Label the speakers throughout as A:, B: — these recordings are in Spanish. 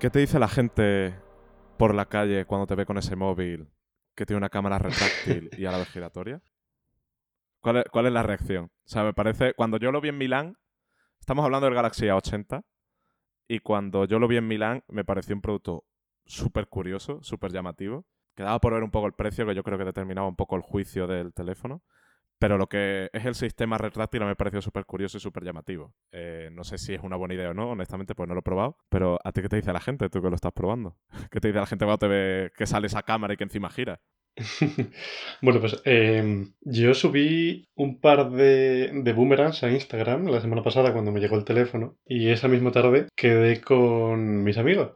A: ¿Qué te dice la gente por la calle cuando te ve con ese móvil que tiene una cámara retráctil y a la vez giratoria? ¿Cuál es, ¿Cuál es la reacción? O sea, me parece. Cuando yo lo vi en Milán, estamos hablando del Galaxy A80, y cuando yo lo vi en Milán, me pareció un producto súper curioso, súper llamativo. Quedaba por ver un poco el precio, que yo creo que determinaba un poco el juicio del teléfono. Pero lo que es el sistema retráctil me pareció súper curioso y súper llamativo. Eh, no sé si es una buena idea o no, honestamente, pues no lo he probado. Pero ¿a ti qué te dice la gente, tú que lo estás probando? ¿Qué te dice la gente cuando te ve que sale esa cámara y que encima gira?
B: bueno, pues em, yo subí un par de, de boomerangs a Instagram la semana pasada cuando me llegó el teléfono y esa misma tarde quedé con mis amigos.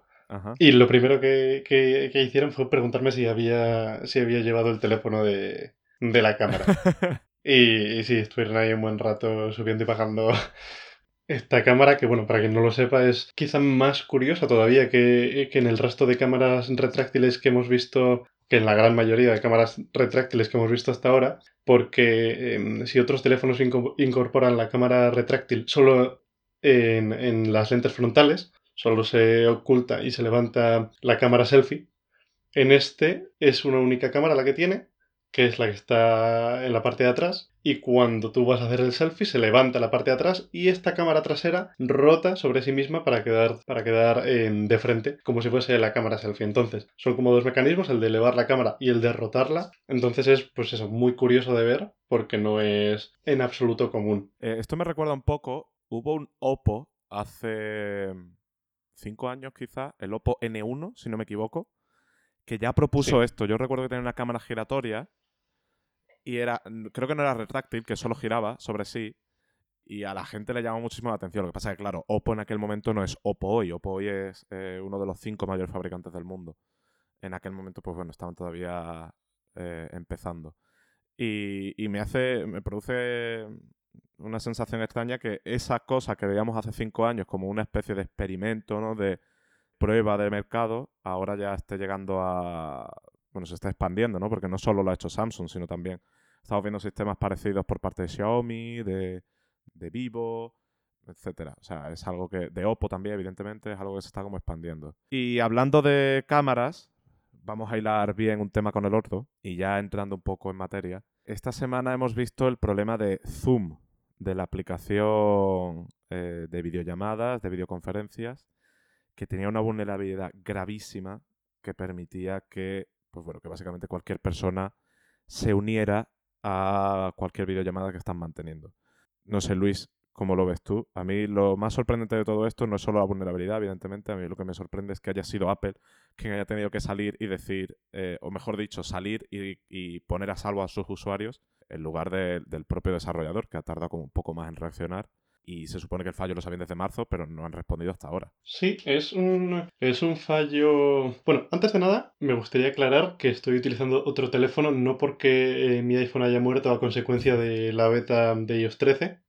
B: Y lo primero que, que, hicieron fue preguntarme si había, si había llevado el teléfono de, de la cámara. y, y sí, estuvieron ahí un buen rato subiendo y bajando esta cámara, que bueno, para quien no lo sepa, es quizá más curiosa todavía que, que, en el resto de cámaras retráctiles que hemos visto que en la gran mayoría de cámaras retráctiles que hemos visto hasta ahora, porque em, si otros teléfonos incorporan la cámara retráctil solo en, en las lentes frontales, solo se oculta y se levanta la cámara selfie, en este es una única cámara la que tiene que es la que está en la parte de atrás, y cuando tú vas a hacer el selfie se levanta la parte de atrás y esta cámara trasera rota sobre sí misma para quedar, para quedar em, de frente, como si fuese la cámara selfie. Entonces, son como dos mecanismos, el de elevar la cámara y el de rotarla. Entonces es, pues eso, muy curioso de ver porque no es en absoluto común.
A: Eh, esto me recuerda un poco, hubo un Oppo hace cinco años quizás, el Oppo N1, si no me equivoco, que ya propuso esto. Yo recuerdo que tenía una cámara giratoria y era, creo que no era retráctil, que solo giraba sobre sí. Y a la gente le llamó muchísimo la atención. Lo que pasa es que, claro, Oppo en aquel momento no es Oppo hoy. Oppo hoy es eh, uno de los cinco mayores fabricantes del mundo. En aquel momento, pues bueno, estaban todavía eh, empezando. Y, y, me hace, me produce una sensación extraña que esa cosa que veíamos hace cinco años como una especie de experimento, ¿no? De prueba de mercado, ahora ya esté llegando a bueno, se está expandiendo, ¿no? Porque no solo lo ha hecho Samsung, sino también estamos viendo sistemas parecidos por parte de Xiaomi, de, Vivo, etcétera. O sea, es algo que, de Oppo también, evidentemente, es algo que se está como expandiendo. Y hablando de cámaras, vamos a hilar bien un tema con el otro, y ya entrando un poco en materia. Esta semana hemos visto el problema de Zoom, de la aplicación eh, de videollamadas, de videoconferencias, que tenía una vulnerabilidad gravísima que permitía que pues bueno, que básicamente cualquier persona se uniera a cualquier videollamada que están manteniendo. No sé, Luis, ¿cómo lo ves tú? A mí lo más sorprendente de todo esto no es solo la vulnerabilidad, evidentemente, a mí lo que me sorprende es que haya sido Apple quien haya tenido que salir y decir, eh, o mejor dicho, salir y, poner a salvo a sus usuarios en lugar del propio desarrollador, que ha tardado como un poco más en reaccionar y se supone que el fallo lo sabían desde marzo, pero no han respondido hasta ahora.
B: Sí, es un, es un fallo... Bueno, antes de nada, me gustaría aclarar que estoy utilizando otro teléfono, no porque eh, mi iPhone haya muerto a consecuencia de la beta de iOS 13,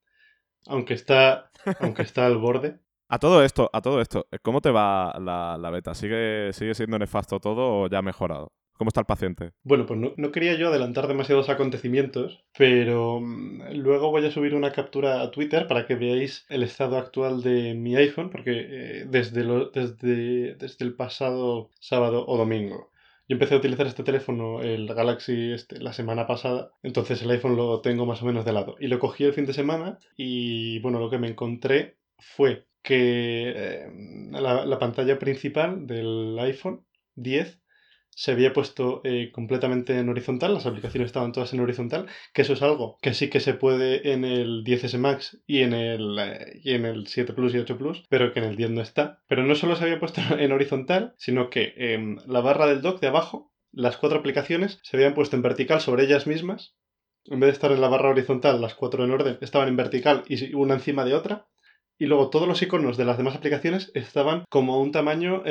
B: aunque está, aunque está al borde.
A: A todo esto, a todo esto, ¿cómo te va la, la beta? ¿Sigue, ¿Sigue siendo nefasto todo o ya ha mejorado? ¿Cómo está el paciente?
B: Bueno, pues no, quería yo adelantar demasiados acontecimientos, pero mm, luego voy a subir una captura a Twitter para que veáis el estado actual de mi iPhone, porque eh, desde, desde, desde el pasado sábado o domingo. Yo empecé a utilizar este teléfono, el Galaxy, este, la semana pasada, entonces el iPhone lo tengo más o menos de lado. Y lo cogí el fin de semana y bueno, lo que me encontré fue que eh, la, la pantalla principal del iPhone 10 se había puesto eh, completamente en horizontal, las aplicaciones estaban todas en horizontal, que eso es algo que sí que se puede en el 10S Max y en el, eh, y en el 7 Plus y 8 Plus, pero que en el 10 no está. Pero no solo se había puesto en horizontal, sino que en la barra del dock de abajo, las cuatro aplicaciones se habían puesto en vertical sobre ellas mismas. En vez de estar en la barra horizontal, las cuatro en orden, estaban en vertical y una encima de otra. Y luego todos los iconos de las demás aplicaciones estaban como a un tamaño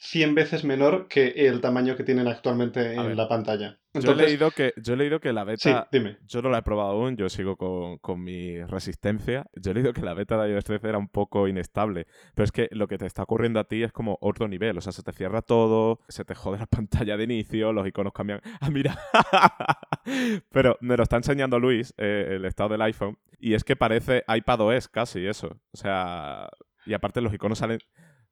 B: 100 veces menor que el tamaño que tienen actualmente en la pantalla.
A: yo, he leído que, yo he leído que la beta.
B: Sí, dime.
A: Yo no la he probado aún, yo sigo con, mi resistencia. Yo he leído que la beta de iOS 13 era un poco inestable. Pero es que lo que te está ocurriendo a ti es como otro nivel. O sea, se te cierra todo, se te jode la pantalla de inicio, los iconos cambian. ¡Ah, mira! pero me lo está enseñando Luis, eh, el estado del iPhone. Y es que parece iPadOS casi eso. O sea. Y aparte los iconos salen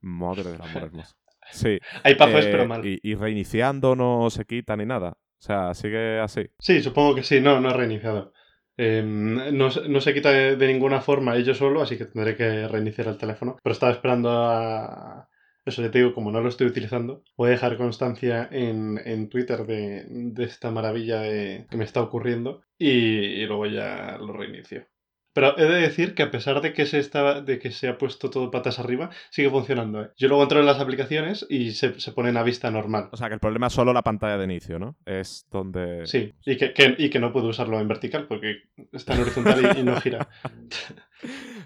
A: Madre del amor hermoso. Sí.
B: Hay pasos, pero
A: Eh,
B: mal.
A: y, y reiniciando no se quita ni nada. O sea, sigue así.
B: Sí, supongo que sí, no, no he reiniciado. Eh, no, se- no se quita de, de ninguna forma ello solo, así que tendré que reiniciar el teléfono. Pero estaba esperando a... Eso ya te digo, como no lo estoy utilizando, voy a dejar constancia en, en Twitter de, de esta maravilla de- que me está ocurriendo y, y luego ya lo reinicio. Pero he de decir que a pesar de que se estaba, de que se ha puesto todo patas arriba, sigue funcionando. ¿eh? Yo luego entro en las aplicaciones y se, se ponen a vista normal.
A: O sea, que el problema es solo la pantalla de inicio, ¿no? Es donde...
B: Sí, y que, que- y que no puedo usarlo en vertical porque está en horizontal y, y no gira.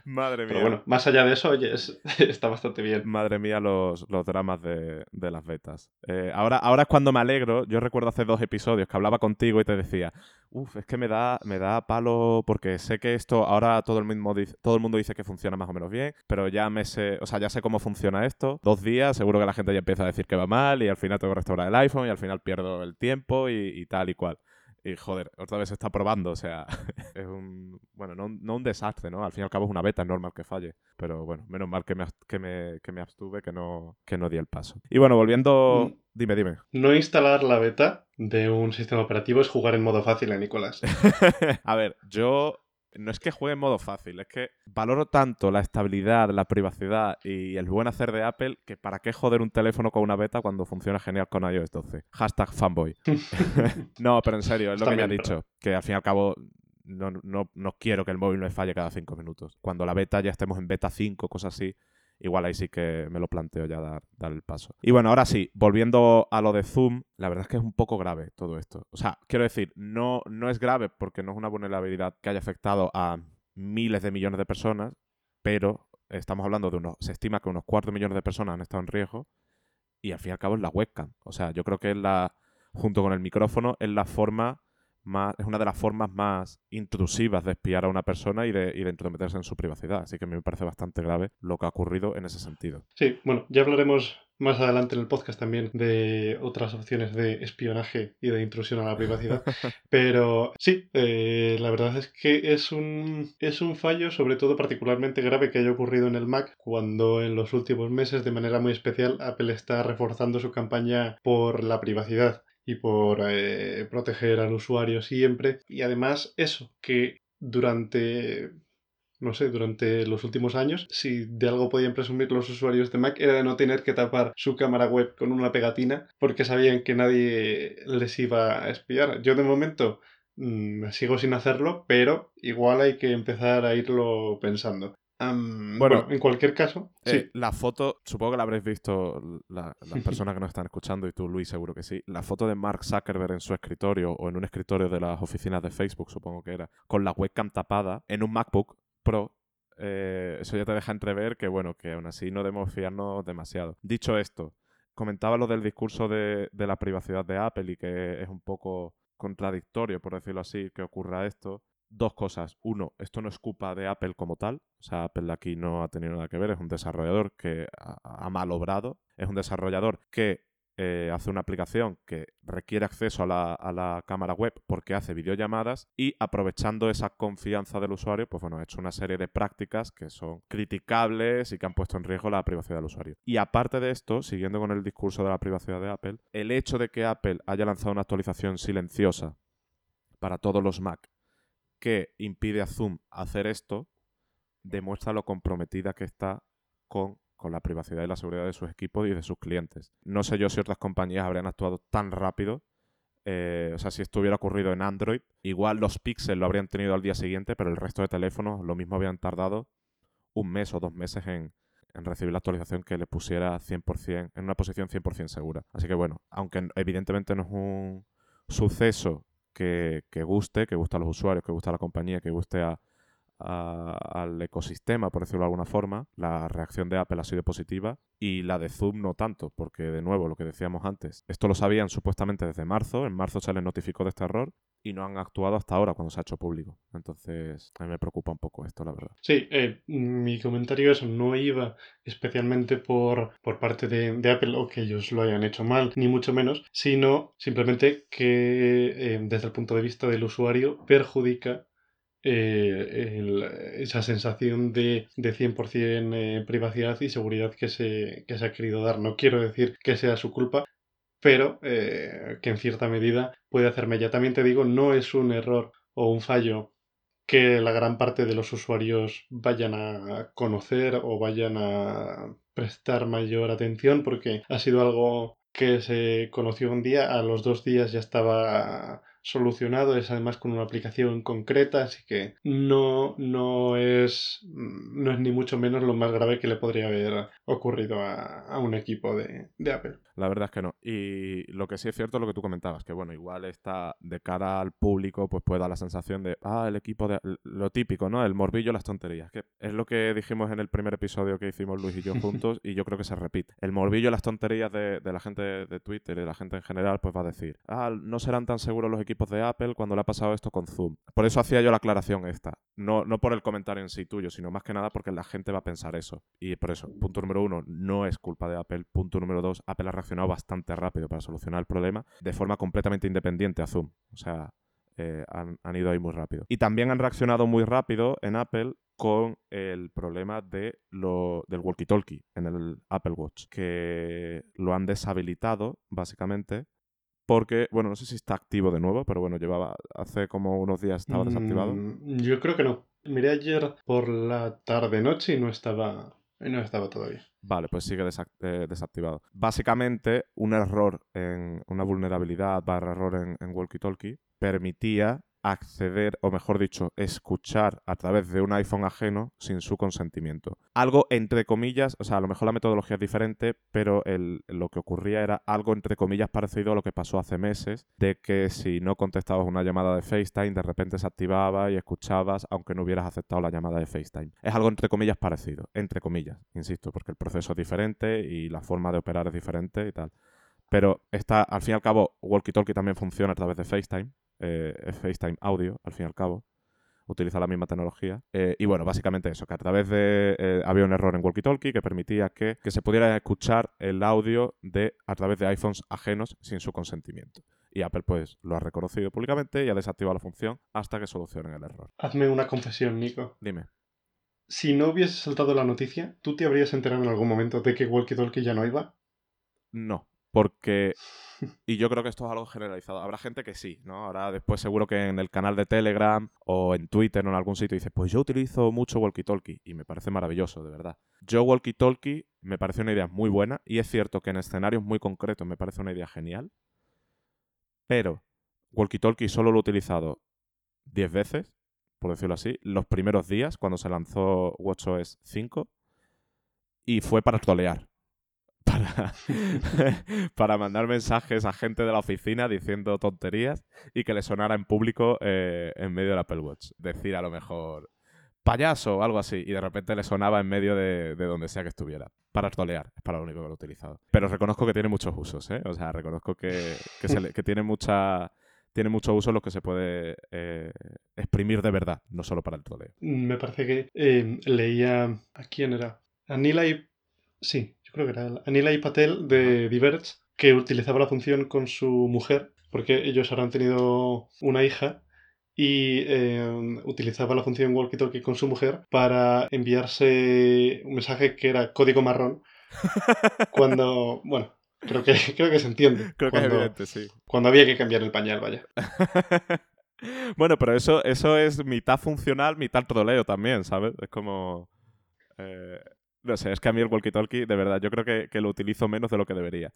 A: Madre mía.
B: Pero bueno, más allá de eso, oye, es- está bastante bien.
A: Madre mía, los, los dramas de, de las betas. Eh, ahora, ahora es cuando me alegro. Yo recuerdo hace dos episodios que hablaba contigo y te decía, uff, es que me da, me da palo porque sé que esto ahora todo el, mismo todo el mundo dice que funciona más o menos bien, pero ya me sé, o sea, ya sé cómo funciona esto. Dos días, seguro que la gente ya empieza a decir que va mal y al final tengo que restaurar el iPhone y al final pierdo el tiempo y, y tal y cual. Y joder, otra vez se está probando, o sea, es un. Bueno, no, un- no un desastre, ¿no? Al fin y al cabo es una beta, es normal que falle. Pero bueno, menos mal que me, que me, que me abstuve, que no, que no di el paso. Y bueno, volviendo.
B: Mm.
A: Dime, dime.
B: No instalar la beta de un sistema operativo es jugar en modo fácil, ¿eh, Nicolás?
A: A ver, yo. No es que juegue en modo fácil, es que valoro tanto la estabilidad, la privacidad y el buen hacer de Apple que para qué joder un teléfono con una beta cuando funciona genial con iOS 12. Hashtag fanboy. no, pero en serio, es lo
B: Está
A: que he
B: bien,
A: dicho. Que al fin y al cabo no, no, no quiero que el móvil me falle cada cinco minutos. Cuando la beta ya estemos en beta 5, cosas así, igual ahí sí que me lo planteo ya dar, dar el paso. Y bueno, ahora sí, volviendo a lo de Zoom, la verdad es que es un poco grave todo esto. O sea, quiero decir, no, no es grave porque no es una vulnerabilidad que haya afectado a miles de millones de personas, pero estamos hablando de unos, se estima que unos 4 millones de personas han estado en riesgo y al fin y al cabo es la webcam. O sea, yo creo que es la, junto con el micrófono, es la forma más, es una de las formas más intrusivas de espiar a una persona y de, y de intrometerse en su privacidad. Así que a mí me parece bastante grave lo que ha ocurrido en ese sentido.
B: Sí, bueno, ya hablaremos más adelante en el podcast también de otras opciones de espionaje y de intrusión a la privacidad. Pero sí, eh, la verdad es que es un, es un fallo, sobre todo particularmente grave, que haya ocurrido en el Mac, cuando en los últimos meses, de manera muy especial, Apple está reforzando su campaña por la privacidad y por eh, proteger al usuario siempre. Y además eso, que durante no sé, durante los últimos años, si de algo podían presumir los usuarios de Mac era de no tener que tapar su cámara web con una pegatina porque sabían que nadie les iba a espiar. Yo de momento mmm, sigo sin hacerlo, pero igual hay que empezar a irlo pensando. Um,
A: Bueno,
B: bueno, en cualquier caso,
A: Eh,
B: sí.
A: la foto, supongo que la habréis visto la- las personas que nos están escuchando y tú, Luis, seguro que sí. La foto de Mark Zuckerberg en su escritorio o en un escritorio de las oficinas de Facebook, supongo que era, con la webcam tapada en un MacBook Pro. eh, eso ya te deja entrever que, bueno, que aún así no debemos fiarnos demasiado. Dicho esto, comentaba lo del discurso de, de la privacidad de Apple y que es un poco contradictorio, por decirlo así, que ocurra esto. Dos cosas. Uno, esto no es culpa de Apple como tal. O sea, Apple aquí no ha tenido nada que ver. Es un desarrollador que ha, malobrado. Es un desarrollador que eh, hace una aplicación que requiere acceso a la, a la cámara web porque hace videollamadas y aprovechando esa confianza del usuario, pues bueno, ha hecho una serie de prácticas que son criticables y que han puesto en riesgo la privacidad del usuario. Y aparte de esto, siguiendo con el discurso de la privacidad de Apple, el hecho de que Apple haya lanzado una actualización silenciosa para todos los Mac que impide a Zoom hacer esto, demuestra lo comprometida que está con, con la privacidad y la seguridad de sus equipos y de sus clientes. No sé yo si otras compañías habrían actuado tan rápido. eh, o sea, si esto hubiera ocurrido en Android, igual los Pixel lo habrían tenido al día siguiente, pero el resto de teléfonos lo mismo habían tardado un mes o dos meses en, en recibir la actualización que le pusiera 100%, en una posición 100% segura. Así que bueno, aunque evidentemente no es un suceso que, que guste, que guste a los usuarios, que guste a la compañía, que guste a, al ecosistema, por decirlo de alguna forma, la reacción de Apple ha sido positiva y la de Zoom no tanto, porque de nuevo, lo que decíamos antes, esto lo sabían supuestamente desde marzo, en marzo se les notificó de este error y no han actuado hasta ahora cuando se ha hecho público. Entonces, a mí me preocupa un poco esto, la verdad.
B: Sí, eh, mi comentario eso no iba especialmente por, por parte de, de Apple o que ellos lo hayan hecho mal, ni mucho menos, sino simplemente que eh, desde el punto de vista del usuario perjudica eh, esa sensación de, de 100% eh, privacidad y seguridad que se, que se ha querido dar. No quiero decir que sea su culpa, pero eh, que en cierta medida puede hacerme ya. También te digo, no es un error o un fallo que la gran parte de los usuarios vayan a conocer o vayan a prestar mayor atención porque ha sido algo que se conoció un día, a los dos días ya estaba solucionado, es además con una aplicación concreta, así que no, no, es, no es ni mucho menos lo más grave que le podría haber ocurrido a, un equipo de, Apple.
A: La verdad es que no. Y lo que sí es cierto es lo que tú comentabas, que bueno, igual está de cara al público, pues puede dar la sensación de, ah, el equipo de... Lo típico, ¿no? El morbillo, las tonterías. Que es lo que dijimos en el primer episodio que hicimos Luis y yo juntos y yo creo que se repite. El morbillo, las tonterías de, de la gente de Twitter y de la gente en general, pues va a decir, ah, no serán tan seguros los equipos equipos de Apple cuando le ha pasado esto con Zoom. Por eso hacía yo la aclaración esta. No, no por el comentario en sí tuyo, sino más que nada porque la gente va a pensar eso. Y por eso, punto número uno, no es culpa de Apple. Punto número dos, Apple ha reaccionado bastante rápido para solucionar el problema de forma completamente independiente a Zoom. O sea, eh, han, ido ahí muy rápido. Y también han reaccionado muy rápido en Apple con el problema de lo, del walkie-talkie en el Apple Watch, que lo han deshabilitado básicamente porque, bueno, no sé si está activo de nuevo, pero bueno, llevaba hace como unos días estaba desactivado.
B: Mm, yo creo que no. Miré ayer por la tarde-noche y no estaba, no estaba todavía.
A: Vale, pues sigue eh, desactivado. Básicamente, un error en una vulnerabilidad barra error en, en Walkie Talkie permitía acceder, o mejor dicho, escuchar a través de un iPhone ajeno sin su consentimiento. Algo entre comillas, o sea, a lo mejor la metodología es diferente, pero lo que ocurría era algo entre comillas parecido a lo que pasó hace meses, de que si no contestabas una llamada de FaceTime, de repente se activaba y escuchabas aunque no hubieras aceptado la llamada de FaceTime. Es algo entre comillas parecido, entre comillas, insisto, porque el proceso es diferente y la forma de operar es diferente y tal. Pero está, al fin y al cabo, Walkie Talkie también funciona a través de FaceTime, eh, FaceTime Audio, al fin y al cabo. Utiliza la misma tecnología. Eh, y bueno, básicamente eso, que a través de... Eh, había un error en Walkie Talkie que permitía que, se pudiera escuchar el audio de, a través de iPhones ajenos sin su consentimiento. Y Apple pues lo ha reconocido públicamente y ha desactivado la función hasta que solucionen el error.
B: Hazme una confesión, Nico.
A: Dime.
B: Si no hubiese saltado la noticia, ¿tú te habrías enterado en algún momento de que Walkie Talkie ya no iba?
A: No, porque y yo creo que esto es algo generalizado. Habrá gente que sí, ¿no? Ahora después seguro que en el canal de Telegram o en Twitter o en algún sitio dice, pues yo utilizo mucho Walkie Talkie y me parece maravilloso, de verdad. Yo Walkie Talkie me parece una idea muy buena y es cierto que en escenarios muy concretos me parece una idea genial, pero Walkie Talkie solo lo he utilizado 10 veces, por decirlo así, los primeros días cuando se lanzó WatchOS 5 y fue para trolear para, mandar mensajes a gente de la oficina diciendo tonterías y que le sonara en público eh, en medio del Apple Watch. Decir a lo mejor payaso o algo así, y de repente le sonaba en medio de, donde sea que estuviera. Para trolear, es para lo único que lo he utilizado. Pero reconozco que tiene muchos usos, ¿eh? O sea, reconozco que, tiene mucha tiene mucho uso lo que se puede eh, exprimir de verdad, no solo para el troleo.
B: Me parece que eh, leía. ¿A quién era? A Sí, creo que era Anila y Patel de Diverge, que utilizaba la función con su mujer, porque ellos ahora han tenido una hija y eh, utilizaba la función walkie talkie con su mujer para enviarse un mensaje que era código marrón cuando, bueno, creo que, creo que se entiende.
A: Creo
B: que
A: es evidente, sí.
B: Cuando había que cambiar el pañal, vaya.
A: bueno, pero eso, eso es mitad funcional, mitad troleo también, ¿sabes? Es como... Eh, no sé, es que a mí el walkie-talkie, de verdad, yo creo que, lo utilizo menos de lo que debería.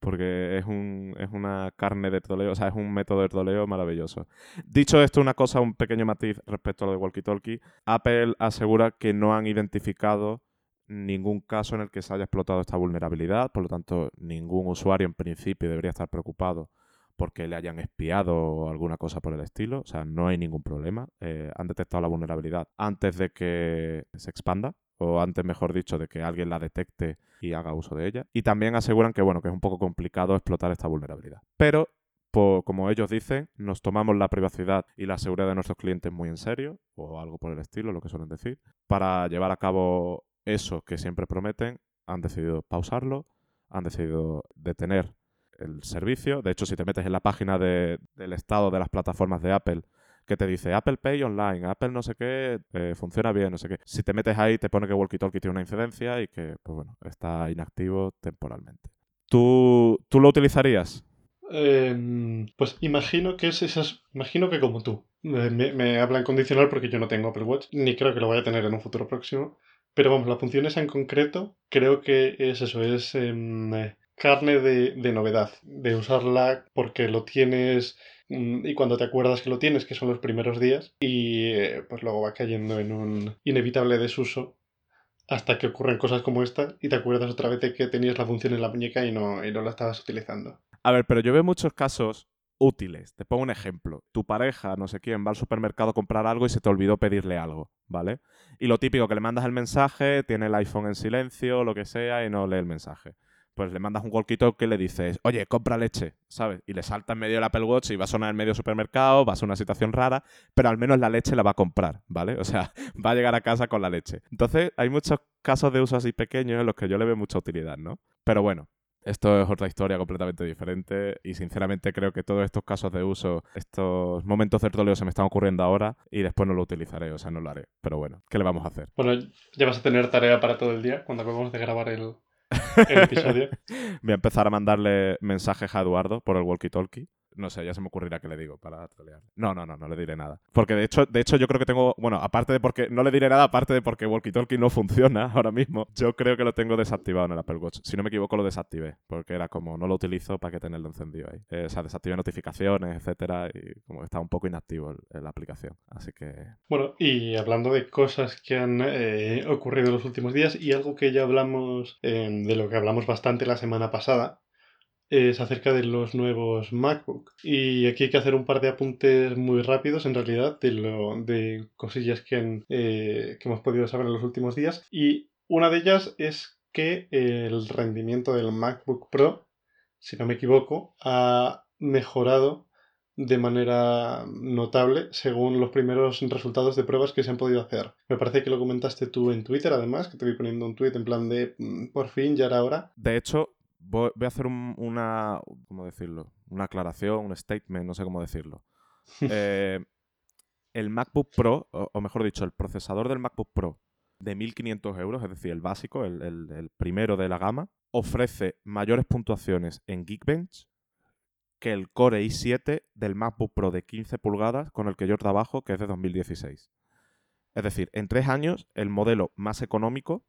A: Porque es, un, es una carne de troleo, o sea, es un método de troleo maravilloso. Dicho esto, una cosa, un pequeño matiz respecto a lo de walkie-talkie. Apple asegura que no han identificado ningún caso en el que se haya explotado esta vulnerabilidad, por lo tanto, ningún usuario en principio debería estar preocupado porque le hayan espiado o alguna cosa por el estilo. O sea, no hay ningún problema. Eh, han detectado la vulnerabilidad antes de que se expanda o antes mejor dicho, de que alguien la detecte y haga uso de ella. Y también aseguran que, bueno, que es un poco complicado explotar esta vulnerabilidad. Pero, como ellos dicen, nos tomamos la privacidad y la seguridad de nuestros clientes muy en serio, o algo por el estilo, lo que suelen decir. Para llevar a cabo eso que siempre prometen, han decidido pausarlo, han decidido detener el servicio. De hecho, si te metes en la página del estado de las plataformas de Apple, que te dice Apple Pay online, Apple no sé qué, eh, funciona bien, no sé qué. Si te metes ahí, te pone que Walkie Talkie tiene una incidencia y que, pues bueno, está inactivo temporalmente. ¿Tú, ¿tú lo utilizarías?
B: Em, pues imagino que es esas. Imagino que como tú. Me, me, habla en condicional porque yo no tengo Apple Watch, ni creo que lo vaya a tener en un futuro próximo. Pero vamos, la función esa en concreto, creo que es eso, es em, carne de, de, novedad, de usarla porque lo tienes mm, y cuando te acuerdas que lo tienes, que son los primeros días, y eh, pues luego va cayendo en un inevitable desuso hasta que ocurren cosas como esta y te acuerdas otra vez de que tenías la función en la muñeca y no, y no la estabas utilizando.
A: A ver, pero yo veo muchos casos útiles. Te pongo un ejemplo. Tu pareja, no sé quién, va al supermercado a comprar algo y se te olvidó pedirle algo, ¿vale? Y lo típico, que le mandas el mensaje, tiene el iPhone en silencio, lo que sea, y no lee el mensaje. Pues le mandas un walkie-talkie que le dices, oye, compra leche, ¿sabes? Y le salta en medio del Apple Watch y va a sonar en medio supermercado, va a ser una situación rara, pero al menos la leche la va a comprar, ¿vale? O sea, va a llegar a casa con la leche. Entonces, hay muchos casos de uso así pequeños en los que yo le veo mucha utilidad, ¿no? Pero bueno, esto es otra historia completamente diferente y sinceramente creo que todos estos casos de uso, estos momentos certóleos se me están ocurriendo ahora y después no lo utilizaré, o sea, no lo haré. Pero bueno, ¿qué le vamos a hacer?
B: Bueno, ya vas a tener tarea para todo el día cuando acabemos de grabar el,
A: Voy a empezar a mandarle mensajes a Eduardo por el walkie-talkie no sé, ya se me ocurrirá que le digo para trolear. No, no, no, no le diré nada. Porque de hecho, de hecho yo creo que tengo, bueno, aparte de porque, no le diré nada, aparte de porque Walkie Talkie no funciona ahora mismo, yo creo que lo tengo desactivado en el Apple Watch. Si no me equivoco, lo desactivé, porque era como, no lo utilizo para que tenerlo encendido ahí. Eh, o sea, desactivé notificaciones, etcétera, y como está un poco inactivo la aplicación. Así que...
B: Bueno, y hablando de cosas que han eh, ocurrido en los últimos días y algo que ya hablamos, eh, de lo que hablamos bastante la semana pasada, es acerca de los nuevos MacBook. Y aquí hay que hacer un par de apuntes muy rápidos, en realidad, de, lo, de cosillas que, eh, que hemos podido saber en los últimos días. Y una de ellas es que el rendimiento del MacBook Pro, si no me equivoco, ha mejorado de manera notable según los primeros resultados de pruebas que se han podido hacer. Me parece que lo comentaste tú en Twitter, además, que te voy poniendo un tweet en plan de mm, por fin, ya era hora.
A: De hecho, voy, a hacer una, ¿cómo decirlo? Una aclaración, un statement, no sé cómo decirlo. Eh, el MacBook Pro, o, mejor dicho, el procesador del MacBook Pro de 1500 euros, es decir, el básico, el, primero de la gama, ofrece mayores puntuaciones en Geekbench que el Core i7 del MacBook Pro de 15 pulgadas con el que yo trabajo, que es de 2016. Es decir, en tres años, el modelo más económico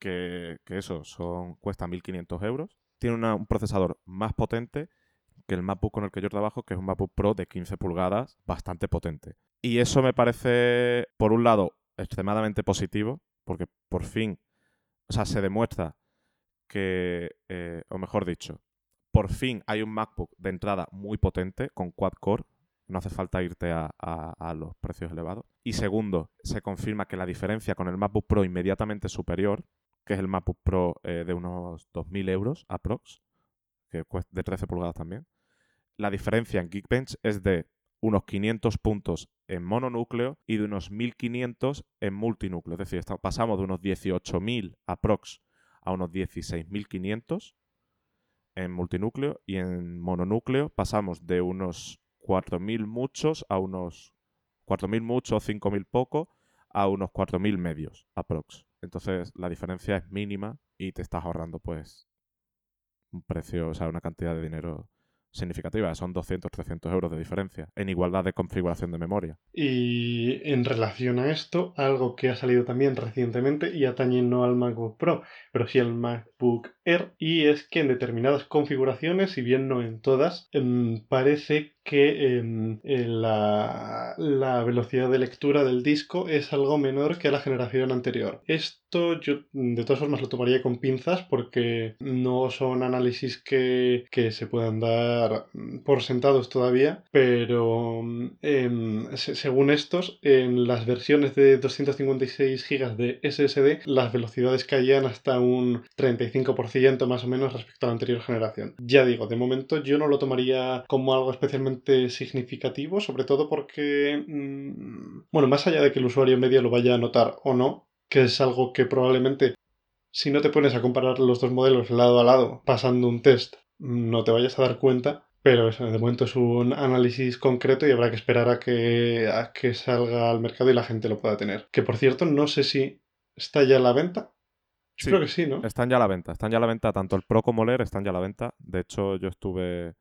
A: que, eso son, cuesta 1.500 euros. Tiene un procesador más potente que el MacBook con el que yo trabajo, que es un MacBook Pro de 15 pulgadas, bastante potente. Y eso me parece, por un lado, extremadamente positivo, porque por fin, o sea, se demuestra que, eh, o mejor dicho, por fin hay un MacBook de entrada muy potente, con quad-core, no hace falta irte a, a, los precios elevados. Y segundo, se confirma que la diferencia con el MacBook Pro inmediatamente superior, que es el MacBook Pro eh, de unos 2.000 euros aprox, que cuesta de 13 pulgadas también. La diferencia en Geekbench es de unos 500 puntos en mononúcleo y de unos 1.500 en multinúcleo. Es decir, pasamos de unos 18.000 aprox a unos 16.500 en multinúcleo y en mononúcleo pasamos de unos 4.000 muchos a unos 4.000 muchos, 5.000 poco, a unos 4.000 medios aprox. Entonces la diferencia es mínima y te estás ahorrando pues un precio, o sea, una cantidad de dinero significativa. Son 200, 300 euros de diferencia en igualdad de configuración de memoria.
B: Y en relación a esto, algo que ha salido también recientemente y atañe no al MacBook Pro, pero sí al MacBook Air, y es que en determinadas configuraciones, si bien no en todas, em, parece que em, eh, la, velocidad de lectura del disco es algo menor que la generación anterior. Yo de todas formas lo tomaría con pinzas porque no son análisis que, se puedan dar por sentados todavía, pero em, según estos, en las versiones de 256 GB de SSD, las velocidades caían hasta un 35% más o menos respecto a la anterior generación. Ya digo, de momento yo no lo tomaría como algo especialmente significativo, sobre todo porque, mm, bueno, más allá de que el usuario medio lo vaya a notar o no, que es algo que probablemente si no te pones a comparar los dos modelos lado a lado pasando un test, no te vayas a dar cuenta, Pero eso, de momento es un análisis concreto y habrá que esperar a que, a que salga al mercado y la gente lo pueda tener. Que por cierto, no sé si está ya a la venta. Yo creo que sí, ¿no?
A: Están ya a la venta. Están ya a la venta. Tanto el Pro como el Air están ya a la venta. De hecho, yo estuve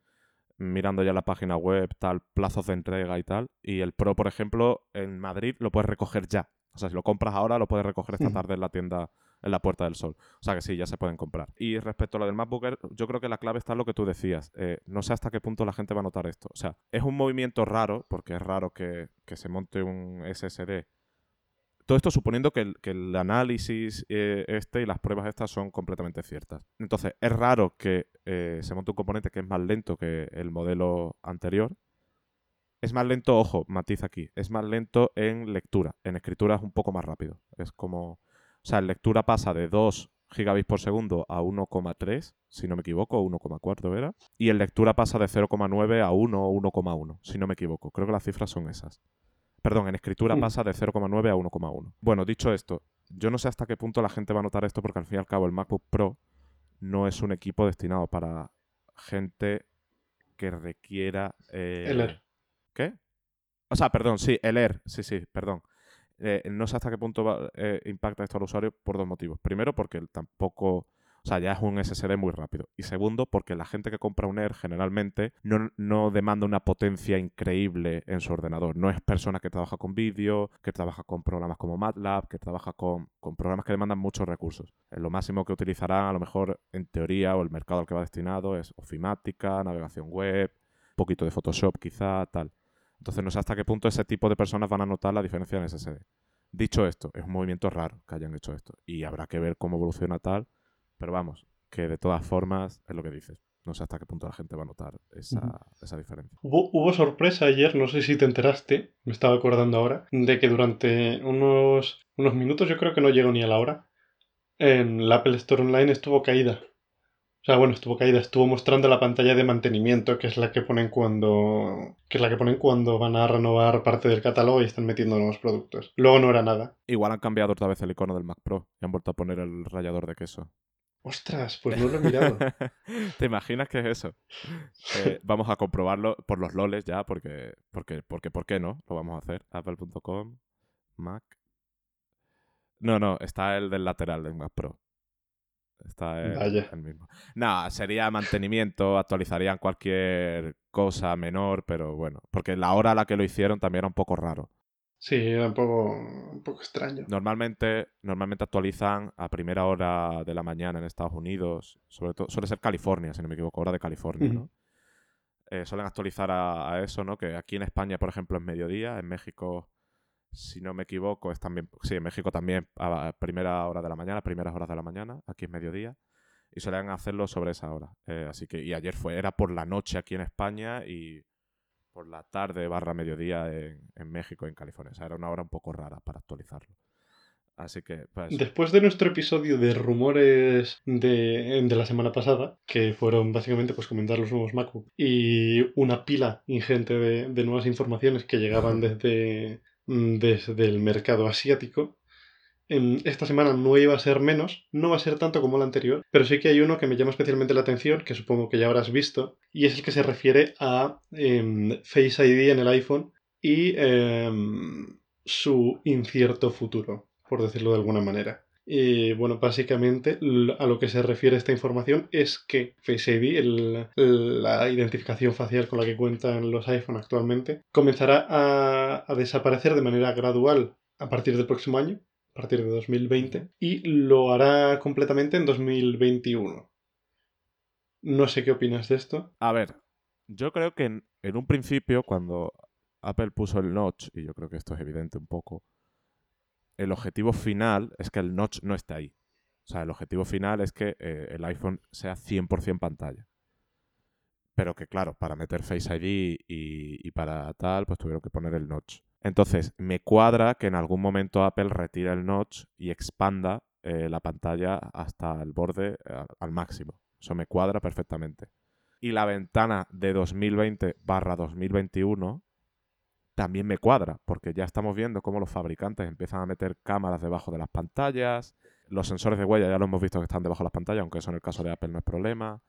A: mirando ya la página web, tal, plazos de entrega y tal. Y el Pro, por ejemplo, en Madrid lo puedes recoger ya. O sea, si lo compras ahora, lo puedes recoger esta tarde en la tienda en la Puerta del Sol. O sea que sí, ya se pueden comprar. Y respecto a lo del MacBook Air, yo creo que la clave está en lo que tú decías. Eh, no sé hasta qué punto la gente va a notar esto. O sea, es un movimiento raro, porque es raro que, que se monte un SSD todo esto suponiendo que el, análisis eh, este y las pruebas estas son completamente ciertas. Entonces, es raro que eh, se monte un componente que es más lento que el modelo anterior. Es más lento, ojo, matiz aquí, es más lento en lectura. En escritura es un poco más rápido. Es como, o sea, en lectura pasa de 2 gigabits por segundo a 1,3, si no me equivoco, 1,4 era. Y en lectura pasa de 0,9 a 1 o 1,1, si no me equivoco. Creo que las cifras son esas. Perdón, en escritura mm. pasa de 0,9 a 1,1. Bueno, dicho esto, yo no sé hasta qué punto la gente va a notar esto porque al fin y al cabo el MacBook Pro no es un equipo destinado para gente que requiera...
B: Eh.
A: ¿Qué? O sea, perdón, sí, el Air, sí, sí, perdón. Eh, no sé hasta qué punto eh, impacta esto al usuario por dos motivos. Primero, porque tampoco o sea, ya es un SSD muy rápido. Y segundo, porque la gente que compra un Air generalmente no, demanda una potencia increíble en su ordenador. No es persona que trabaja con vídeo, que trabaja con programas como MATLAB, que trabaja con, programas que demandan muchos recursos. lo máximo que utilizarán, a lo mejor en teoría, o el mercado al que va destinado, es ofimática, navegación web, un poquito de Photoshop quizá, tal. Entonces no sé hasta qué punto ese tipo de personas van a notar la diferencia en SSD. Dicho esto, es un movimiento raro que hayan hecho esto. Y habrá que ver cómo evoluciona tal pero vamos, que de todas formas es lo que dices. No sé hasta qué punto la gente va a notar esa, diferencia.
B: Hubo, sorpresa ayer, no sé si te enteraste, me estaba acordando ahora, de que durante unos, unos minutos, yo creo que no llegó ni a la hora, en la Apple Store Online estuvo caída. O sea, bueno, estuvo caída, estuvo mostrando la pantalla de mantenimiento, que es la que ponen cuando. que es la que ponen cuando van a renovar parte del catálogo y están metiendo nuevos productos. Luego no era nada.
A: Igual han cambiado otra vez el icono del Mac Pro y han vuelto a poner el rallador de queso.
B: Ostras, pues no lo he mirado.
A: ¿Te imaginas qué es eso? Eh, vamos a comprobarlo por los loles ya, porque, porque, porque, ¿por qué no? Lo vamos a hacer. Apple.com, Mac. No, no, está el del lateral del Mac Pro. Está el, mismo. No, sería mantenimiento, actualizarían cualquier cosa menor, pero bueno, porque la hora a la que lo hicieron también era un poco raro.
B: Sí, era un poco, un poco extraño.
A: Normalmente, normalmente actualizan a primera hora de la mañana en Estados Unidos, sobre todo, suele ser California, si no me equivoco, hora de California, ¿no? Eh, suelen actualizar a, eso, ¿no? Que aquí en España, por ejemplo, es mediodía, en México, si no me equivoco, es también, sí, en México también a primera hora de la mañana, primeras horas de la mañana, aquí es mediodía, y suelen hacerlo sobre esa hora. Eh, así que, y ayer fue, era por la noche aquí en España y por la tarde barra mediodía en, México, en California. O sea, era una hora un poco rara para actualizarlo. Así que. Pues...
B: Después de nuestro episodio de rumores de, la semana pasada, que fueron básicamente pues comentar los nuevos MacBook y una pila ingente de, nuevas informaciones que llegaban desde, desde el mercado asiático, esta semana no iba a ser menos, no va a ser tanto como la anterior, pero sí que hay uno que me llama especialmente la atención, que supongo que ya habrás visto, y es el que se refiere a em, Face ID en el iPhone y em, su incierto futuro, por decirlo de alguna manera. Y bueno, básicamente a lo que se refiere esta información es que Face ID, la identificación facial con la que cuentan los iPhone actualmente, comenzará a desaparecer de manera gradual a partir del próximo año a partir de 2020 y lo hará completamente en 2021. No sé qué opinas de esto.
A: A ver, yo creo que en, un principio, cuando Apple puso el notch, y yo creo que esto es evidente un poco, el objetivo final es que el notch no esté ahí. O sea, el objetivo final es que eh, el iPhone sea 100% pantalla. Pero que claro, para meter Face ID y, para tal, pues tuvieron que poner el notch. Entonces, me cuadra que en algún momento Apple retire el notch y expanda eh, la pantalla hasta el borde eh, al máximo. Eso me cuadra perfectamente. Y la ventana de 2020 barra 2021 también me cuadra, porque ya estamos viendo cómo los fabricantes empiezan a meter cámaras debajo de las pantallas. Los sensores de huella ya lo hemos visto que están debajo de las pantallas, aunque eso en el caso de Apple no es problema.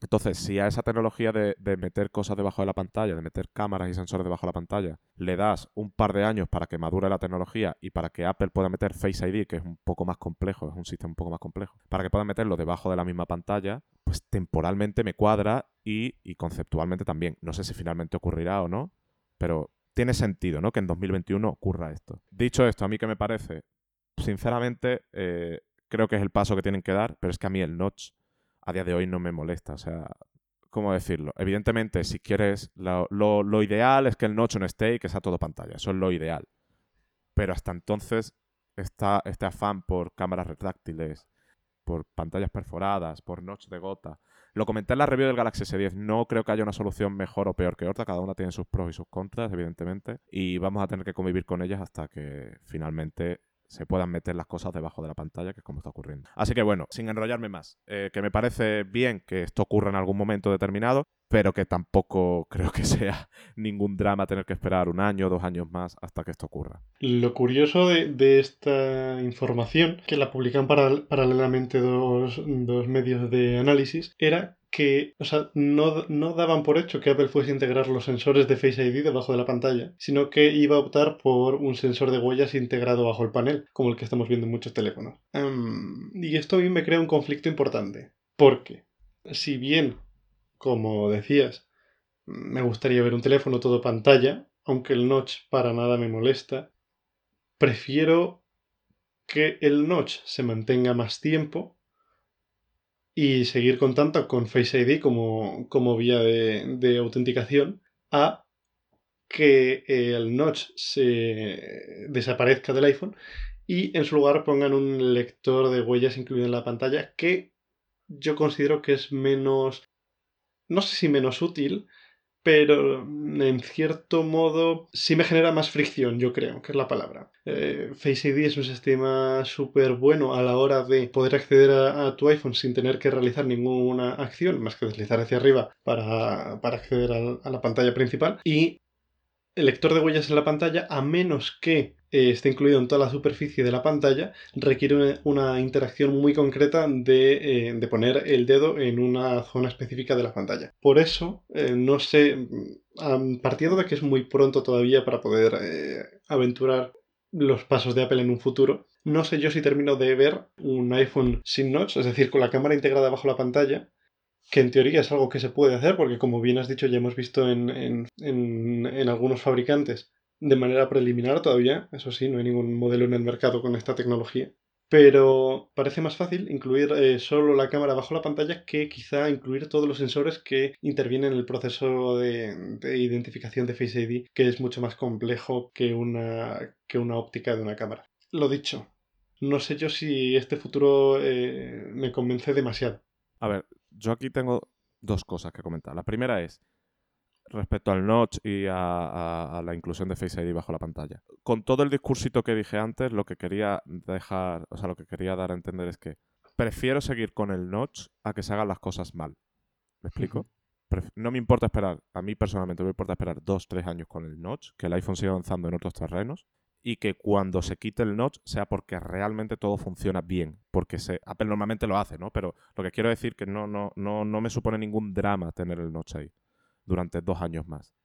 A: Entonces, si a esa tecnología de, de, meter cosas debajo de la pantalla, de meter cámaras y sensores debajo de la pantalla, le das un par de años para que madure la tecnología y para que Apple pueda meter Face ID, que es un poco más complejo, es un sistema un poco más complejo, para que pueda meterlo debajo de la misma pantalla, pues temporalmente me cuadra y, y conceptualmente también. No sé si finalmente ocurrirá o no, pero tiene sentido, ¿no? Que en 2021 ocurra esto. Dicho esto, a mí que me parece, sinceramente, eh, creo que es el paso que tienen que dar, pero es que a mí el notch a día de hoy no me molesta. O sea, ¿cómo decirlo? Evidentemente, si quieres, lo, ideal es que el notch no esté y que sea todo pantalla. Eso es lo ideal. Pero hasta entonces, está este afán por cámaras retráctiles, por pantallas perforadas, por notch de gota. Lo comenté en la review del Galaxy S10. No creo que haya una solución mejor o peor que otra. Cada una tiene sus pros y sus contras, evidentemente. Y vamos a tener que convivir con ellas hasta que finalmente se puedan meter las cosas debajo de la pantalla, que es como está ocurriendo. Así que bueno, sin enrollarme más, eh, que me parece bien que esto ocurra en algún momento determinado, pero que tampoco creo que sea ningún drama tener que esperar un año o dos años más hasta que esto ocurra.
B: Lo curioso de, esta información, que la publican paralelamente dos, dos medios de análisis, era que, o sea, no, daban por hecho que Apple fuese a integrar los sensores de Face ID debajo de la pantalla, sino que iba a optar por un sensor de huellas integrado bajo el panel, como el que estamos viendo en muchos teléfonos. Em, y esto a mí me crea un conflicto importante, porque si bien, como decías, me gustaría ver un teléfono todo pantalla, aunque el notch para nada me molesta, prefiero que el notch se mantenga más tiempo y seguir contando con Face ID como, como vía de, autenticación a que el notch se desaparezca del iPhone y en su lugar pongan un lector de huellas incluido en la pantalla que yo considero que es menos, no sé si menos útil, pero en cierto modo sí me genera más fricción, yo creo, que es la palabra. Eh, Face ID es un sistema súper bueno a la hora de poder acceder a, tu iPhone sin tener que realizar ninguna acción, más que deslizar hacia arriba para, acceder a, la pantalla principal. Y el lector de huellas en la pantalla, a menos que eh, esté incluido en toda la superficie de la pantalla, requiere una, interacción muy concreta de, eh, de, poner el dedo en una zona específica de la pantalla. Por eso, eh, no sé, partiendo de que es muy pronto todavía para poder aventurar los pasos de Apple en un futuro, no sé yo si termino de ver un iPhone sin notch, es decir, con la cámara integrada bajo la pantalla, que en teoría es algo que se puede hacer, porque como bien has dicho, ya hemos visto en, en, en, algunos fabricantes de manera preliminar todavía, eso sí, no hay ningún modelo en el mercado con esta tecnología. Pero parece más fácil incluir eh, solo la cámara bajo la pantalla que quizá incluir todos los sensores que intervienen en el proceso de, de, identificación de Face ID, que es mucho más complejo que una, que una óptica de una cámara. Lo dicho, no sé yo si este futuro eh, me convence demasiado.
A: A ver, yo aquí tengo dos cosas que comentar. La primera es respecto al notch y a, la inclusión de Face ID bajo la pantalla. Con todo el discursito que dije antes, lo que quería dejar, o sea, lo que quería dar a entender es que prefiero seguir con el notch a que se hagan las cosas mal. ¿Me explico? No me importa esperar, a mí personalmente me importa esperar dos, tres años con el notch, que el iPhone siga avanzando en otros terrenos, y que cuando se quite el notch sea porque realmente todo funciona bien. Porque se, Apple normalmente lo hace, ¿no? Pero lo que quiero decir que no, no, no, no me supone ningún drama tener el notch ahí durante dos años más.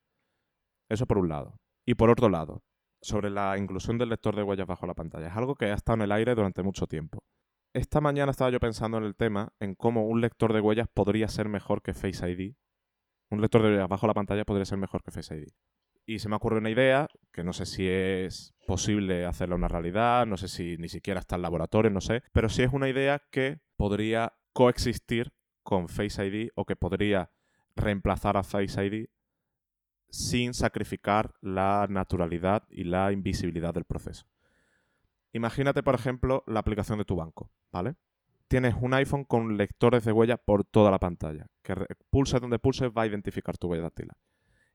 A: Eso por un lado. Y por otro lado, sobre la inclusión del lector de huellas bajo la pantalla. Es algo que ha estado en el aire durante mucho tiempo. Esta mañana estaba yo pensando en el tema, en cómo un lector de huellas podría ser mejor que Face ID. Un lector de huellas bajo la pantalla podría ser mejor que Face ID y se me ocurre una idea, que no sé si es posible hacerla una realidad, no sé si ni siquiera está en laboratorio, no sé, pero sí es una idea que podría coexistir con Face ID o que podría reemplazar a Face ID sin sacrificar la naturalidad y la invisibilidad del proceso. Imagínate, por ejemplo, la aplicación de tu banco, ¿vale? Tienes un iPhone con lectores de huella por toda la pantalla, que pulse donde pulse va a identificar tu huella dactilar.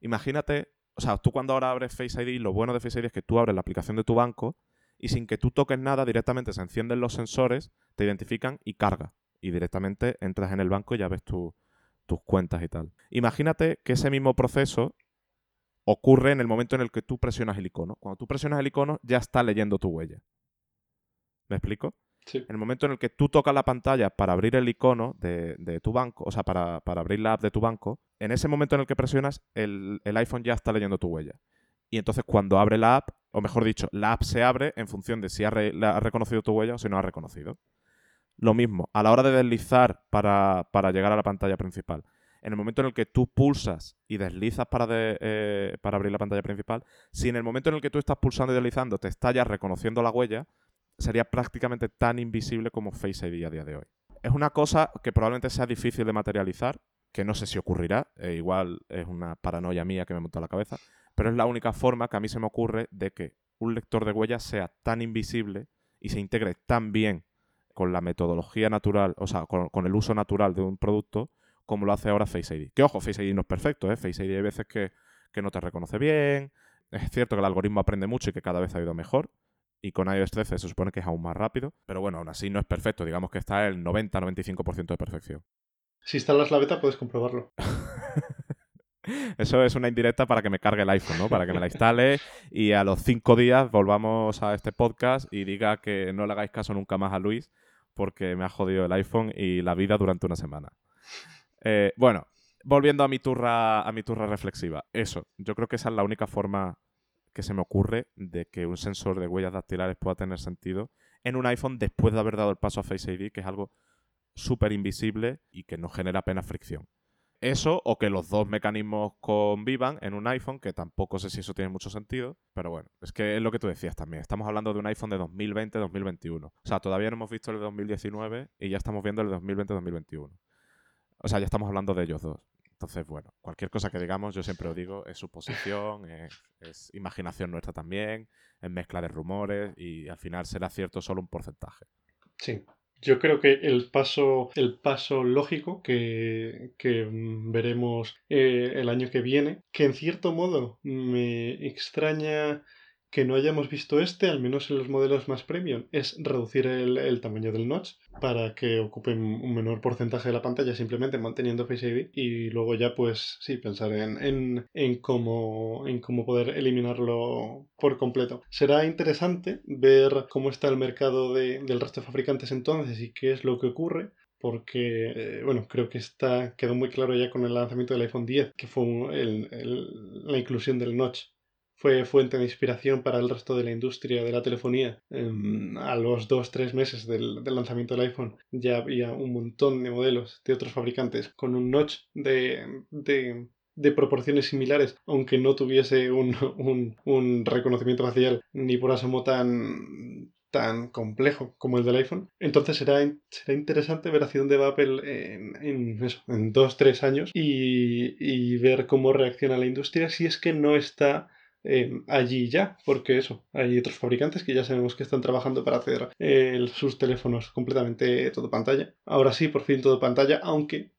A: Imagínate o sea, tú cuando ahora abres Face ID, lo bueno de Face ID es que tú abres la aplicación de tu banco y sin que tú toques nada, directamente se encienden los sensores, te identifican y carga. Y directamente entras en el banco y ya ves tus cuentas y tal. Imagínate que ese mismo proceso ocurre en el momento en el que tú presionas el icono. Cuando tú presionas el icono, ya está leyendo tu huella. ¿Me explico? En el momento en el que tú tocas la pantalla para abrir el icono de, de tu banco, o sea, para, para abrir la app de tu banco, en ese momento en el que presionas, el, el iPhone ya está leyendo tu huella. Y entonces cuando abre la app, o mejor dicho, la app se abre en función de si ha, re- ha reconocido tu huella o si no ha reconocido. Lo mismo, a la hora de deslizar para, para llegar a la pantalla principal. En el momento en el que tú pulsas y deslizas para, de- eh, para abrir la pantalla principal, si en el momento en el que tú estás pulsando y deslizando te está ya reconociendo la huella, sería prácticamente tan invisible como Face ID a día de hoy. Es una cosa que probablemente sea difícil de materializar, que no sé si ocurrirá, eh, igual es una paranoia mía que me montó la cabeza, pero es la única forma que a mí se me ocurre de que un lector de huellas sea tan invisible y se integre tan bien con la metodología natural, o sea, con, con el uso natural de un producto, como lo hace ahora Face ID. Que ojo, Face ID no es perfecto, ¿eh? Face ID hay veces que, que no te reconoce bien. Es cierto que el algoritmo aprende mucho y que cada vez ha ido mejor. Y con iOS 13 se supone que es aún más rápido. Pero bueno, aún así no es perfecto. Digamos que está el 90-95% de perfección.
B: Si instalas la beta puedes comprobarlo.
A: Eso es una indirecta para que me cargue el iPhone, ¿no? Para que me la instale y a los cinco días volvamos a este podcast y diga que no le hagáis caso nunca más a Luis porque me ha jodido el iPhone y la vida durante una semana. Eh, bueno, volviendo a mi turra, a mi turra reflexiva. Eso, yo creo que esa es la única forma que se me ocurre de que un sensor de huellas dactilares pueda tener sentido en un iPhone después de haber dado el paso a Face ID, que es algo súper invisible y que no genera apenas fricción. Eso o que los dos mecanismos convivan en un iPhone, que tampoco sé si eso tiene mucho sentido, pero bueno, es que es lo que tú decías también. Estamos hablando de un iPhone de 2020-2021. O sea, todavía no hemos visto el de 2019 y ya estamos viendo el de 2020-2021. O sea, ya estamos hablando de ellos dos. Entonces, bueno, cualquier cosa que digamos, yo siempre lo digo, es suposición, es, es imaginación nuestra también, es mezcla de rumores y al final será cierto solo un porcentaje.
B: Sí. Yo creo que el paso, el paso lógico que, que mm, veremos eh, el año que viene, que en cierto modo me extraña que no hayamos visto este, al menos en los modelos más premium, es reducir el, tamaño del notch para que ocupen un menor porcentaje de la pantalla, simplemente manteniendo Face ID y luego ya pues sí, pensar en, en, en cómo, en cómo poder eliminarlo por completo. Será interesante ver cómo está el mercado de- del resto de fabricantes entonces y qué es lo que ocurre porque, eh, bueno, creo que está, quedó muy claro ya con el lanzamiento del iPhone 10, que fue el- la inclusión del notch fue fuente de inspiración para el resto de la industria de la telefonía. Em, a los dos, tres meses del, lanzamiento del iPhone ya había un montón de modelos de otros fabricantes con un notch de, de, proporciones similares, aunque no tuviese un, un, un reconocimiento facial ni por asomo tan tan complejo como el del iPhone. Entonces será, será interesante ver hacia dónde va Apple en, en, eso, en dos, tres años y, y ver cómo reacciona la industria si es que no está eh, allí ya, porque eso, hay otros fabricantes que ya sabemos que están trabajando para hacer eh, sus teléfonos completamente todo pantalla. Ahora sí, por fin todo pantalla, aunque,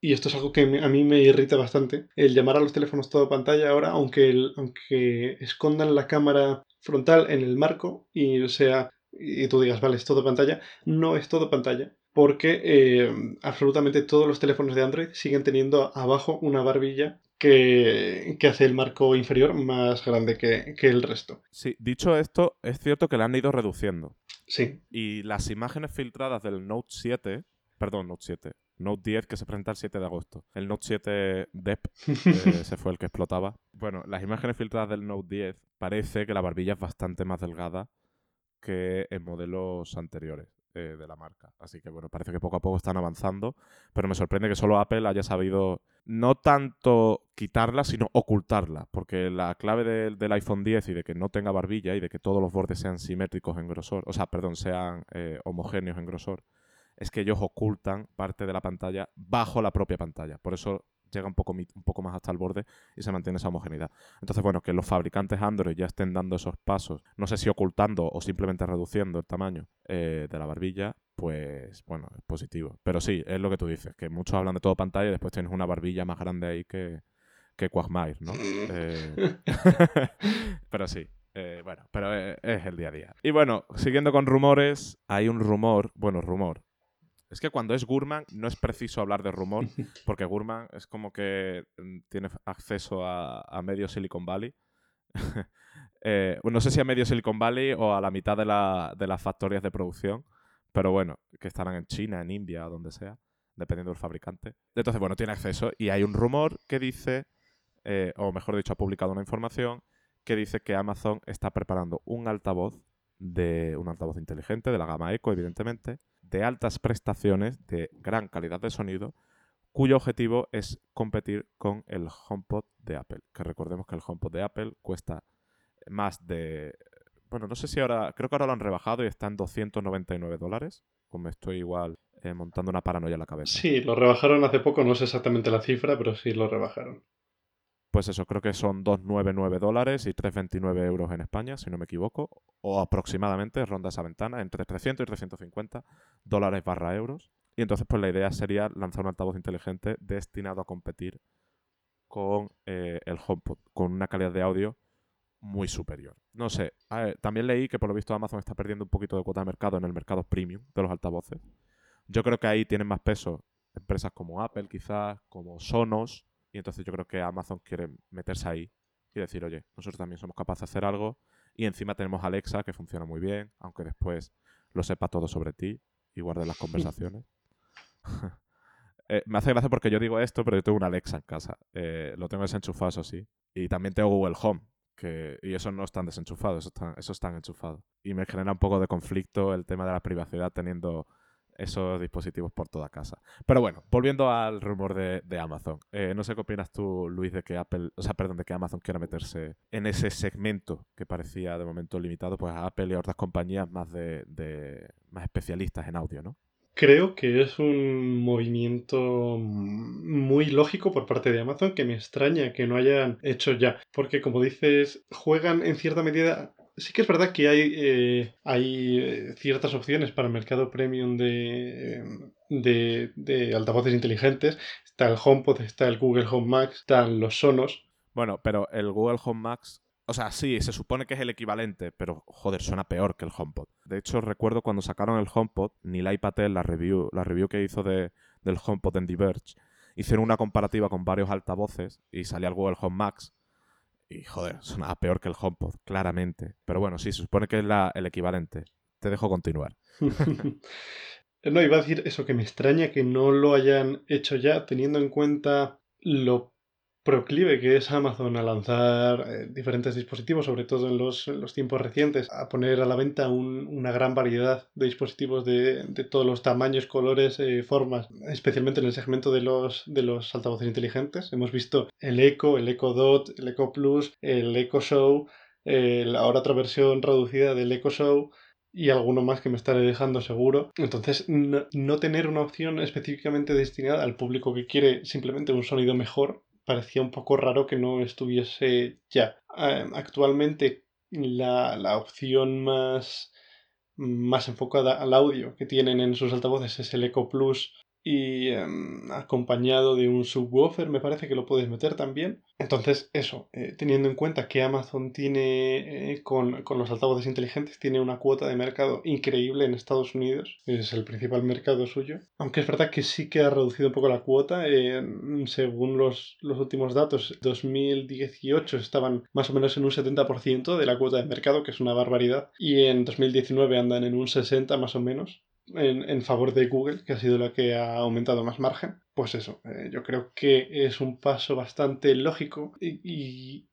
B: y esto es algo que a mí me irrita bastante, el llamar a los teléfonos todo pantalla ahora, aunque, aunque escondan la cámara frontal en el marco y sea, y tú digas, vale, es todo pantalla, no es todo pantalla. Porque eh, absolutamente todos los teléfonos de Android siguen teniendo abajo una barbilla que, que hace el marco inferior más grande que, que el resto.
A: Sí, dicho esto, es cierto que la han ido reduciendo.
B: Sí,
A: Y las imágenes filtradas del Note 7, perdón, Note 7, Note 10 que se presenta el 7 de agosto. El Note 7 DEP, ese fue el que explotaba. Bueno, las imágenes filtradas del Note 10 parece que la barbilla es bastante más delgada que en modelos anteriores eh, de la marca. Así que bueno, parece que poco a poco están avanzando, pero me sorprende que solo Apple haya sabido no tanto quitarla, sino ocultarla, porque la clave del- iPhone 10 y de que no tenga barbilla y de que todos los bordes sean simétricos en grosor, o sea, perdón, sean eh, homogéneos en grosor, es que ellos ocultan parte de la pantalla bajo la propia pantalla. Por eso llega un poco, un poco más hasta el borde y se mantiene esa homogeneidad. Entonces, bueno, que los fabricantes Android ya estén dando esos pasos, no sé si ocultando o simplemente reduciendo el tamaño eh, de la barbilla, pues bueno, es positivo. Pero sí, es lo que tú dices, que muchos hablan de todo pantalla y después tienes una barbilla más grande ahí que, que Quagmire, ¿no? Eh, pero sí. eh, bueno, pero es el día a día. Y bueno, siguiendo con rumores, hay un rumor, bueno, rumor. Es que cuando es Gurman no es preciso hablar de rumor, porque Gurman es como que mm, tiene acceso a, a medio Silicon Valley. Eh, no sé si a medio Silicon Valley o a la mitad de, la- de las factorías de producción, pero bueno, que estarán en China, en India, donde sea, dependiendo del fabricante. Entonces, bueno, tiene acceso y hay un rumor que dice, eh, o mejor dicho, ha publicado una información que dice que Amazon está preparando un altavoz de un altavoz inteligente de la gama Echo, evidentemente, de altas prestaciones, de gran calidad de sonido, cuyo objetivo es competir con el HomePod de Apple. Que recordemos que el HomePod de Apple cuesta más de... Bueno, no sé si ahora... Creo que ahora lo han rebajado y está en 299 dólares. O me estoy igual eh, montando una paranoia en la cabeza.
B: Sí, lo rebajaron hace poco, no sé exactamente la cifra, pero sí lo rebajaron.
A: Pues eso, creo que son 299 dólares y 329 euros en España, si no me equivoco, o aproximadamente ronda esa ventana, entre 300 y 350 dólares barra euros. Y entonces, pues la idea sería lanzar un altavoz inteligente destinado a competir con eh, el HomePod, con una calidad de audio muy superior. No sé, también leí que por lo visto Amazon está perdiendo un poquito de cuota de mercado en el mercado premium de los altavoces. Yo creo que ahí tienen más peso empresas como Apple, quizás, como Sonos, y entonces yo creo que Amazon quiere meterse ahí y decir, oye, nosotros también somos capaces de hacer algo. Y encima tenemos Alexa, que funciona muy bien, aunque después lo sepa todo sobre ti y guarde las conversaciones. Eh, me hace gracia porque yo digo esto, pero yo tengo una Alexa en casa. Eh, lo tengo desenchufado, eso sí. Y también tengo Google Home, que, y eso no están desenchufados, eso están, eso están enchufados. Y me genera un poco de conflicto el tema de la privacidad teniendo esos dispositivos por toda casa. Pero bueno, volviendo al rumor de, Amazon. Eh, no sé qué opinas tú, Luis, de que Apple, o sea, perdón, de que Amazon quiera meterse en ese segmento que parecía de momento limitado, pues a Apple y a otras compañías más de, de más especialistas en audio, ¿no?
B: Creo que es un movimiento muy lógico por parte de Amazon que me extraña que no hayan hecho ya. Porque como dices, juegan en cierta medida Sí que es verdad que hay, eh, hay eh, ciertas opciones para el mercado premium de, de, de, altavoces inteligentes. Está el HomePod, está el Google Home Max, están los Sonos.
A: Bueno, pero el Google Home Max, o sea, sí, se supone que es el equivalente, pero joder, suena peor que el HomePod. De hecho, recuerdo cuando sacaron el HomePod, Nilay Patel, la review, la review que hizo de, del HomePod en Diverge, hicieron una comparativa con varios altavoces y salía el Google Home Max y joder, sonaba peor que el HomePod, claramente. Pero bueno, sí, se supone que es la, el equivalente. Te dejo continuar.
B: no, iba a decir eso, que me extraña que no lo hayan hecho ya, teniendo en cuenta lo proclive que es Amazon a lanzar eh, diferentes dispositivos, sobre todo en los, tiempos recientes, a poner a la venta una gran variedad de dispositivos de, todos los tamaños, colores, eh, formas, especialmente en el segmento de los, de los altavoces inteligentes. Hemos visto el Echo, el Echo Dot, el Echo Plus, el Echo Show, ahora otra versión reducida del Echo Show y alguno más que me estaré dejando seguro. Entonces, no, tener una opción específicamente destinada al público que quiere simplemente un sonido mejor parecía un poco raro que no estuviese ya. Em, actualmente la, la opción más, más enfocada al audio que tienen en sus altavoces es el Eco Plus y em, acompañado de un subwoofer me parece que lo puedes meter también. Entonces eso, eh, teniendo en cuenta que Amazon tiene eh, con, los altavoces inteligentes tiene una cuota de mercado increíble en Estados Unidos, es el principal mercado suyo, aunque es verdad que sí que ha reducido un poco la cuota, según los, los últimos datos, 2018 estaban más o menos en un 70% de la cuota de mercado, que es una barbaridad, y en 2019 andan en un 60 más o menos en, favor de Google, que ha sido la que ha aumentado más margen, pues eso, eh, yo creo que es un paso bastante lógico y,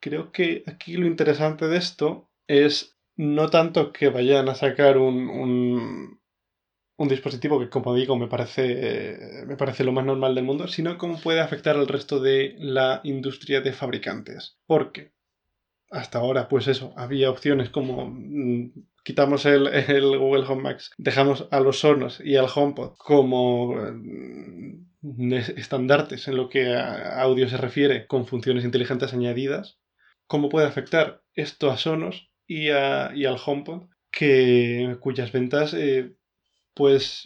B: creo que aquí lo interesante de esto es no tanto que vayan a sacar un, un, un dispositivo que, como digo, me parece, me parece lo más normal del mundo, sino cómo puede afectar al resto de la industria de fabricantes. Porque hasta ahora, pues eso, había opciones como mm, quitamos el, Google Home Max, dejamos a los Sonos y al HomePod como mm, estandartes en lo que a audio se refiere con funciones inteligentes añadidas, ¿cómo puede afectar esto a Sonos y, al HomePod? Que, cuyas ventas, eh, pues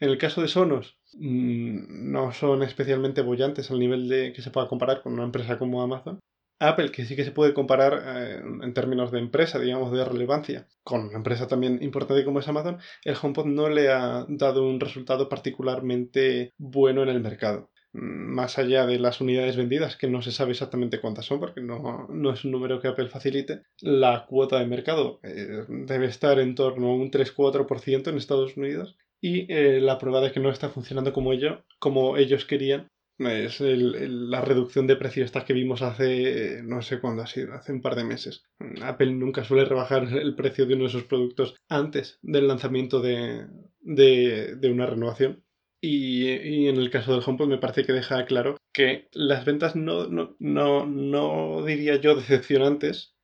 B: en el caso de Sonos, mm, no son especialmente bollantes al nivel de que se pueda comparar con una empresa como Amazon. Apple, que sí que se puede comparar eh, en términos de empresa, digamos, de relevancia, con una empresa también importante como es Amazon, el HomePod no le ha dado un resultado particularmente bueno en el mercado. más allá de las unidades vendidas, que no se sabe exactamente cuántas son, porque no, no es un número que Apple facilite, la cuota de mercado eh, debe estar en torno a un 3-4% en Estados Unidos y eh, la prueba de que no está funcionando como, como ellos querían es la reducción de precio esta que vimos hace, no sé cuándo ha sido, hace un par de meses. Apple nunca suele rebajar el precio de uno de sus productos antes del lanzamiento de, de, una renovación. Y, en el caso del HomePod me parece que deja claro que las ventas no, no, no, no diría yo decepcionantes,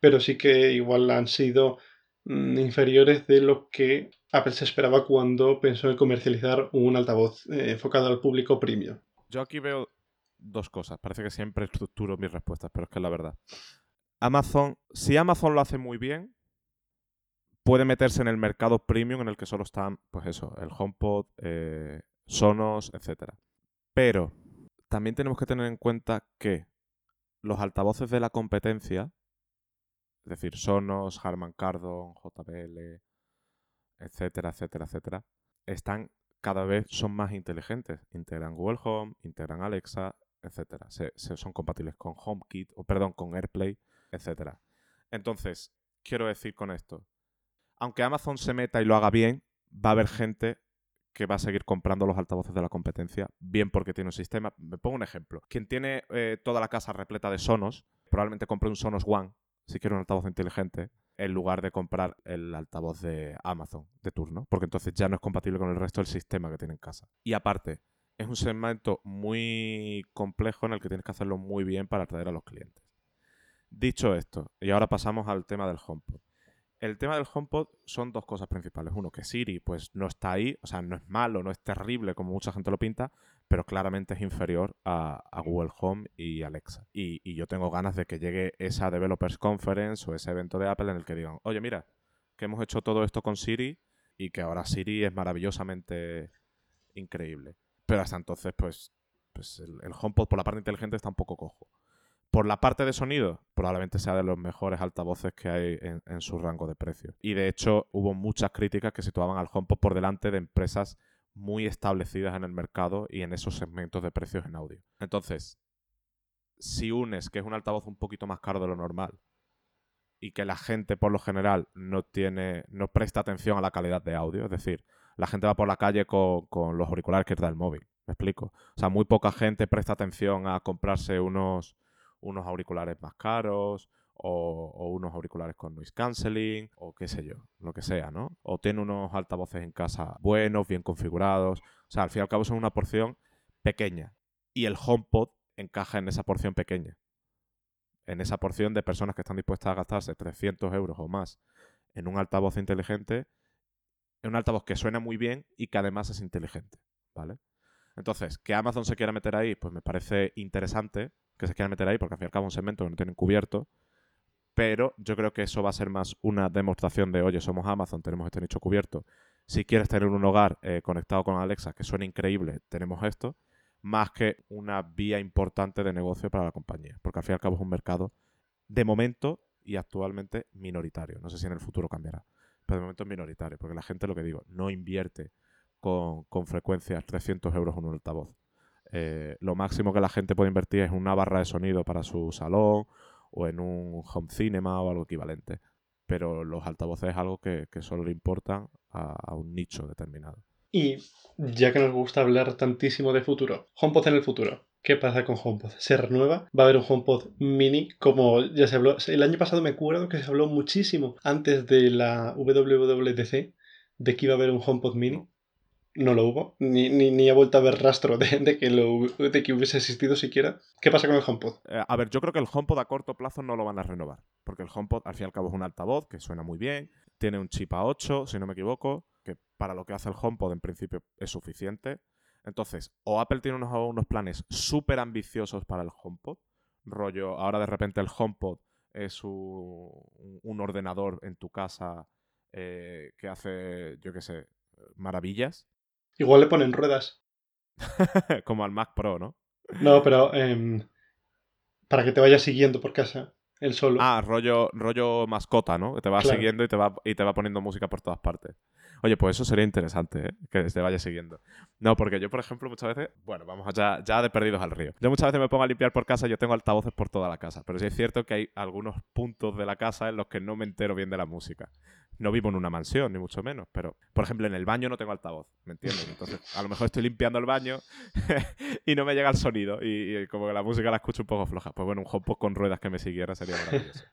B: pero sí que igual han sido mm, inferiores de lo que Apple se esperaba cuando pensó en comercializar un altavoz eh, enfocado al público premium.
A: Yo aquí veo dos cosas. Parece que siempre estructuro mis respuestas, pero es que es la verdad. Amazon, si Amazon lo hace muy bien, puede meterse en el mercado premium en el que solo están, pues eso, el HomePod, eh, Sonos, etc. Pero también tenemos que tener en cuenta que los altavoces de la competencia, es decir, Sonos, Harman Kardon, JBL, etcétera, etcétera, etcétera, están cada vez son más inteligentes. Integran Google Home, integran Alexa, etcétera. Se, son compatibles con HomeKit, o perdón, con AirPlay, etcétera. Entonces, quiero decir con esto, aunque Amazon se meta y lo haga bien, va a haber gente que va a seguir comprando los altavoces de la competencia, bien porque tiene un sistema. Me pongo un ejemplo. Quien tiene eh, toda la casa repleta de Sonos, probablemente compre un Sonos One, si quiere un altavoz inteligente, en lugar de comprar el altavoz de Amazon de turno, porque entonces ya no es compatible con el resto del sistema que tiene en casa. Y aparte, es un segmento muy complejo en el que tienes que hacerlo muy bien para atraer a los clientes. Dicho esto, y ahora pasamos al tema del HomePod. El tema del HomePod son dos cosas principales. Uno, que Siri pues no está ahí, o sea, no es malo, no es terrible como mucha gente lo pinta, pero claramente es inferior a, Google Home y Alexa. Y, yo tengo ganas de que llegue esa Developers Conference o ese evento de Apple en el que digan, oye, mira, que hemos hecho todo esto con Siri y que ahora Siri es maravillosamente increíble. Pero hasta entonces, pues, pues el, el HomePod por la parte inteligente está un poco cojo. Por la parte de sonido, probablemente sea de los mejores altavoces que hay en, su rango de precio. Y de hecho, hubo muchas críticas que situaban al HomePod por delante de empresas muy establecidas en el mercado y en esos segmentos de precios en audio. Entonces, si unes que es un altavoz un poquito más caro de lo normal y que la gente por lo general no tiene, no presta atención a la calidad de audio, es decir, la gente va por la calle con, con los auriculares que da el móvil, me explico. O sea, muy poca gente presta atención a comprarse unos unos auriculares más caros o, unos auriculares con noise cancelling o qué sé yo, lo que sea, ¿no? O tiene unos altavoces en casa buenos, bien configurados. O sea, al fin y al cabo son una porción pequeña. Y el HomePod encaja en esa porción pequeña. En esa porción de personas que están dispuestas a gastarse 300 euros o más en un altavoz inteligente, en un altavoz que suena muy bien y que además es inteligente, ¿vale? Entonces, que Amazon se quiera meter ahí, pues me parece interesante, que se quieran meter ahí, porque al fin y al cabo un segmento que no tienen cubierto. Pero yo creo que eso va a ser más una demostración de, oye, somos Amazon, tenemos este nicho cubierto. Si quieres tener un hogar eh, conectado con Alexa, que suena increíble, tenemos esto, más que una vía importante de negocio para la compañía. Porque al fin y al cabo es un mercado de momento y actualmente minoritario. No sé si en el futuro cambiará, pero de momento es minoritario, porque la gente, lo que digo, no invierte con, con frecuencias 300 euros en un altavoz. Eh, lo máximo que la gente puede invertir es una barra de sonido para su salón o en un home cinema o algo equivalente. Pero los altavoces es algo que, solo le importan a, un nicho determinado.
B: Y ya que nos gusta hablar tantísimo de futuro, HomePod en el futuro. ¿Qué pasa con HomePod? ¿Se renueva? ¿Va a haber un HomePod mini? Como ya se habló, el año pasado me acuerdo que se habló muchísimo antes de la WWDC de que iba a haber un HomePod mini no lo hubo, ni, ni, ha vuelto a ver rastro de, que lo, de que hubiese existido siquiera. ¿Qué pasa con el HomePod?
A: Eh, a ver, yo creo que el HomePod a corto plazo no lo van a renovar, porque el HomePod al fin y al cabo es un altavoz que suena muy bien, tiene un chip A8, si no me equivoco, que para lo que hace el HomePod en principio es suficiente. Entonces, o Apple tiene unos, unos planes súper ambiciosos para el HomePod, rollo, ahora de repente el HomePod es un, ordenador en tu casa eh, que hace, yo qué sé, maravillas,
B: Igual le ponen ruedas.
A: Como al Mac Pro, ¿no?
B: No, pero em, para que te vaya siguiendo por casa. el solo.
A: Ah, rollo, rollo mascota, ¿no? Que te va siguiendo y te va, y te va poniendo música por todas partes. Oye, pues eso sería interesante, ¿eh? Que te vaya siguiendo. No, porque yo, por ejemplo, muchas veces, bueno, vamos allá, ya de perdidos al río. Yo muchas veces me pongo a limpiar por casa y yo tengo altavoces por toda la casa, pero sí es cierto que hay algunos puntos de la casa en los que no me entero bien de la música. No vivo en una mansión, ni mucho menos, pero, por ejemplo, en el baño no tengo altavoz, ¿me entiendes? Entonces, a lo mejor estoy limpiando el baño y no me llega el sonido y, como que la música la escucho un poco floja. Pues bueno, un HomePod con ruedas que me siguiera sería maravilloso.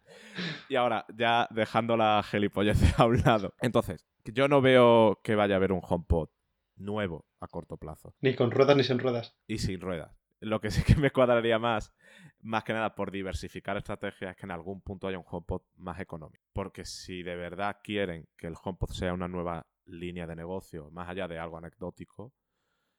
A: Y ahora, ya dejando la gilipollez a un lado. Entonces, yo no veo que vaya a haber un HomePod nuevo a corto plazo.
B: Ni con ruedas ni sin ruedas.
A: Y sin ruedas. Lo que sí que me cuadraría más más que nada por diversificar estrategias, es que en algún punto haya un HomePod más económico. Porque si de verdad quieren que el HomePod sea una nueva línea de negocio, más allá de algo anecdótico,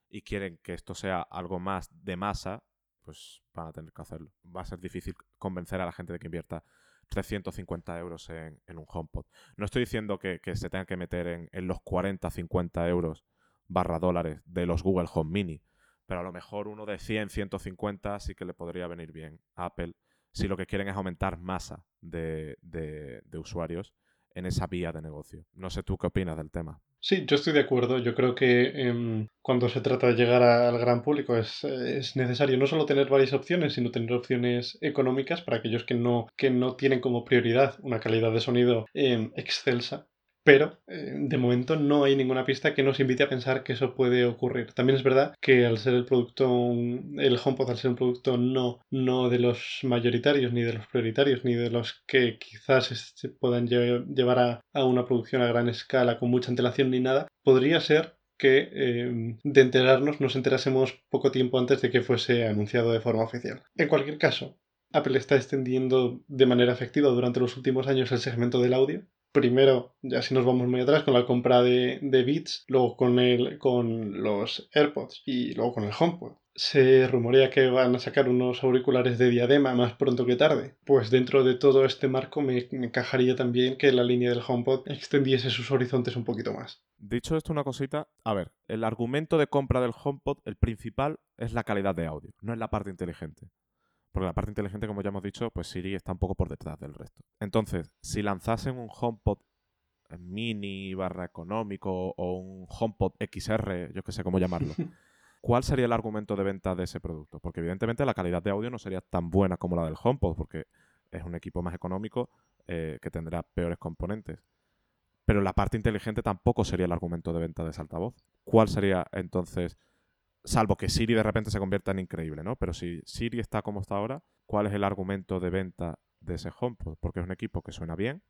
A: y quieren que esto sea algo más de masa, pues van a tener que hacerlo. Va a ser difícil convencer a la gente de que invierta 350 euros en, un HomePod. No estoy diciendo que, se tengan que meter en, en los 40, 50 euros barra dólares de los Google Home Mini, pero a lo mejor uno de 100, 150 sí que le podría venir bien a Apple si lo que quieren es aumentar masa de, usuarios en esa vía de negocio. No sé tú qué opinas del tema.
B: Sí, yo estoy de acuerdo. Yo creo que em, cuando se trata de llegar al gran público es, necesario no solo tener varias opciones, sino tener opciones económicas para aquellos que no, que no tienen como prioridad una calidad de sonido em, excelsa pero eh, de momento no hay ninguna pista que nos invite a pensar que eso puede ocurrir. También es verdad que al ser el producto, el HomePod al ser un producto no, no de los mayoritarios, ni de los prioritarios, ni de los que quizás se puedan llevar a, una producción a gran escala con mucha antelación ni nada, podría ser que eh, de enterarnos nos enterásemos poco tiempo antes de que fuese anunciado de forma oficial. En cualquier caso, Apple está extendiendo de manera efectiva durante los últimos años el segmento del audio primero, ya si nos vamos muy atrás, con la compra de, de Beats, luego con, el, con los AirPods y luego con el HomePod. Se rumorea que van a sacar unos auriculares de diadema más pronto que tarde. Pues dentro de todo este marco me, encajaría también que la línea del HomePod extendiese sus horizontes un poquito más.
A: Dicho esto, una cosita. A ver, el argumento de compra del HomePod, el principal, es la calidad de audio, no es la parte inteligente. Porque la parte inteligente, como ya hemos dicho, pues Siri está un poco por detrás del resto. Entonces, si lanzasen un HomePod mini barra económico o un HomePod XR, yo que sé cómo llamarlo, ¿cuál sería el argumento de venta de ese producto? Porque evidentemente la calidad de audio no sería tan buena como la del HomePod, porque es un equipo más económico eh, que tendrá peores componentes. Pero la parte inteligente tampoco sería el argumento de venta de ese altavoz. ¿Cuál sería entonces Salvo que Siri de repente se convierta en increíble, ¿no? Pero si Siri está como está ahora, ¿cuál es el argumento de venta de ese HomePod? Porque es un equipo que suena bien,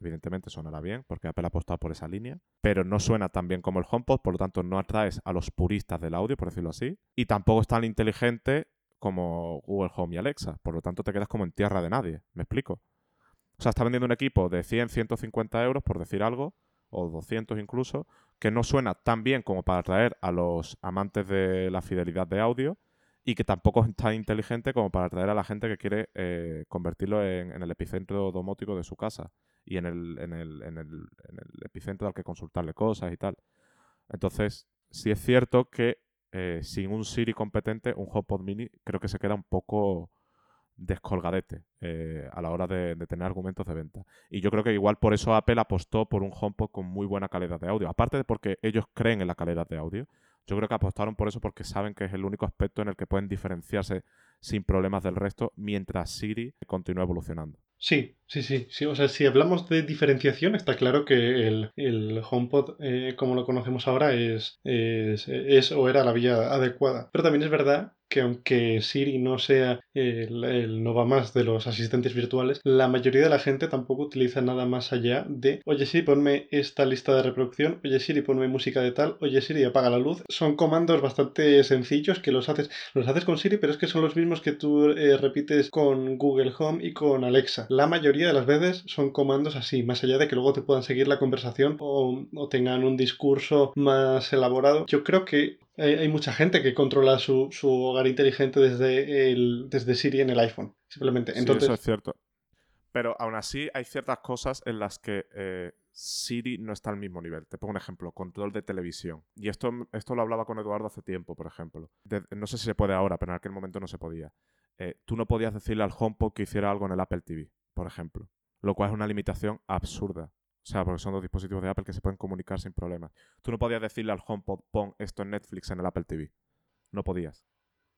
A: evidentemente sonará bien, porque Apple ha apostado por esa línea, pero no suena tan bien como el HomePod, por lo tanto no atraes a los puristas del audio, por decirlo así, y tampoco es tan inteligente como Google Home y Alexa, por lo tanto te quedas como en tierra de nadie, ¿me explico? O sea, está vendiendo un equipo de 100, 150 euros, por decir algo, o 200 incluso, que no suena tan bien como para atraer a los amantes de la fidelidad de audio y que tampoco es tan inteligente como para atraer a la gente que quiere eh, convertirlo en, el epicentro domótico de su casa y en el, en, el, en, el, en el, epicentro al que consultarle cosas y tal. Entonces, sí es cierto que eh, sin un Siri competente, un HomePod Mini creo que se queda un poco descolgadete eh, a la hora de, tener argumentos de venta. Y yo creo que igual por eso Apple apostó por un HomePod con muy buena calidad de audio. Aparte de porque ellos creen en la calidad de audio, yo creo que apostaron por eso porque saben que es el único aspecto en el que pueden diferenciarse sin problemas del resto mientras Siri continúa evolucionando.
B: Sí, sí, sí, sí. O sea, si hablamos de diferenciación, está claro que el, el HomePod, eh, como lo conocemos ahora, es, es, es, o era la vía adecuada. Pero también es verdad que aunque Siri no sea el, no va más de los asistentes virtuales, la mayoría de la gente tampoco utiliza nada más allá de, oye Siri, ponme esta lista de reproducción, oye Siri, ponme música de tal, oye Siri, apaga la luz. Son comandos bastante sencillos que los haces, los haces con Siri, pero es que son los mismos que tú eh, repites con Google Home y con Alexa. La mayoría de las veces son comandos así, más allá de que luego te puedan seguir la conversación o, o tengan un discurso más elaborado. Yo creo que hay, mucha gente que controla su, hogar inteligente desde, el, desde Siri en el iPhone, simplemente. Entonces,
A: eso es cierto. Pero aún así hay ciertas cosas en las que eh, Siri no está al mismo nivel. Te pongo un ejemplo, control de televisión. Y esto, esto lo hablaba con Eduardo hace tiempo, por ejemplo. no sé si se puede ahora, pero en aquel momento no se podía. Eh, tú no podías decirle al HomePod que hiciera algo en el Apple TV, por ejemplo. Lo cual es una limitación absurda. O sea, porque son dos dispositivos de Apple que se pueden comunicar sin problemas. Tú no podías decirle al HomePod, pon esto en Netflix en el Apple TV. No podías.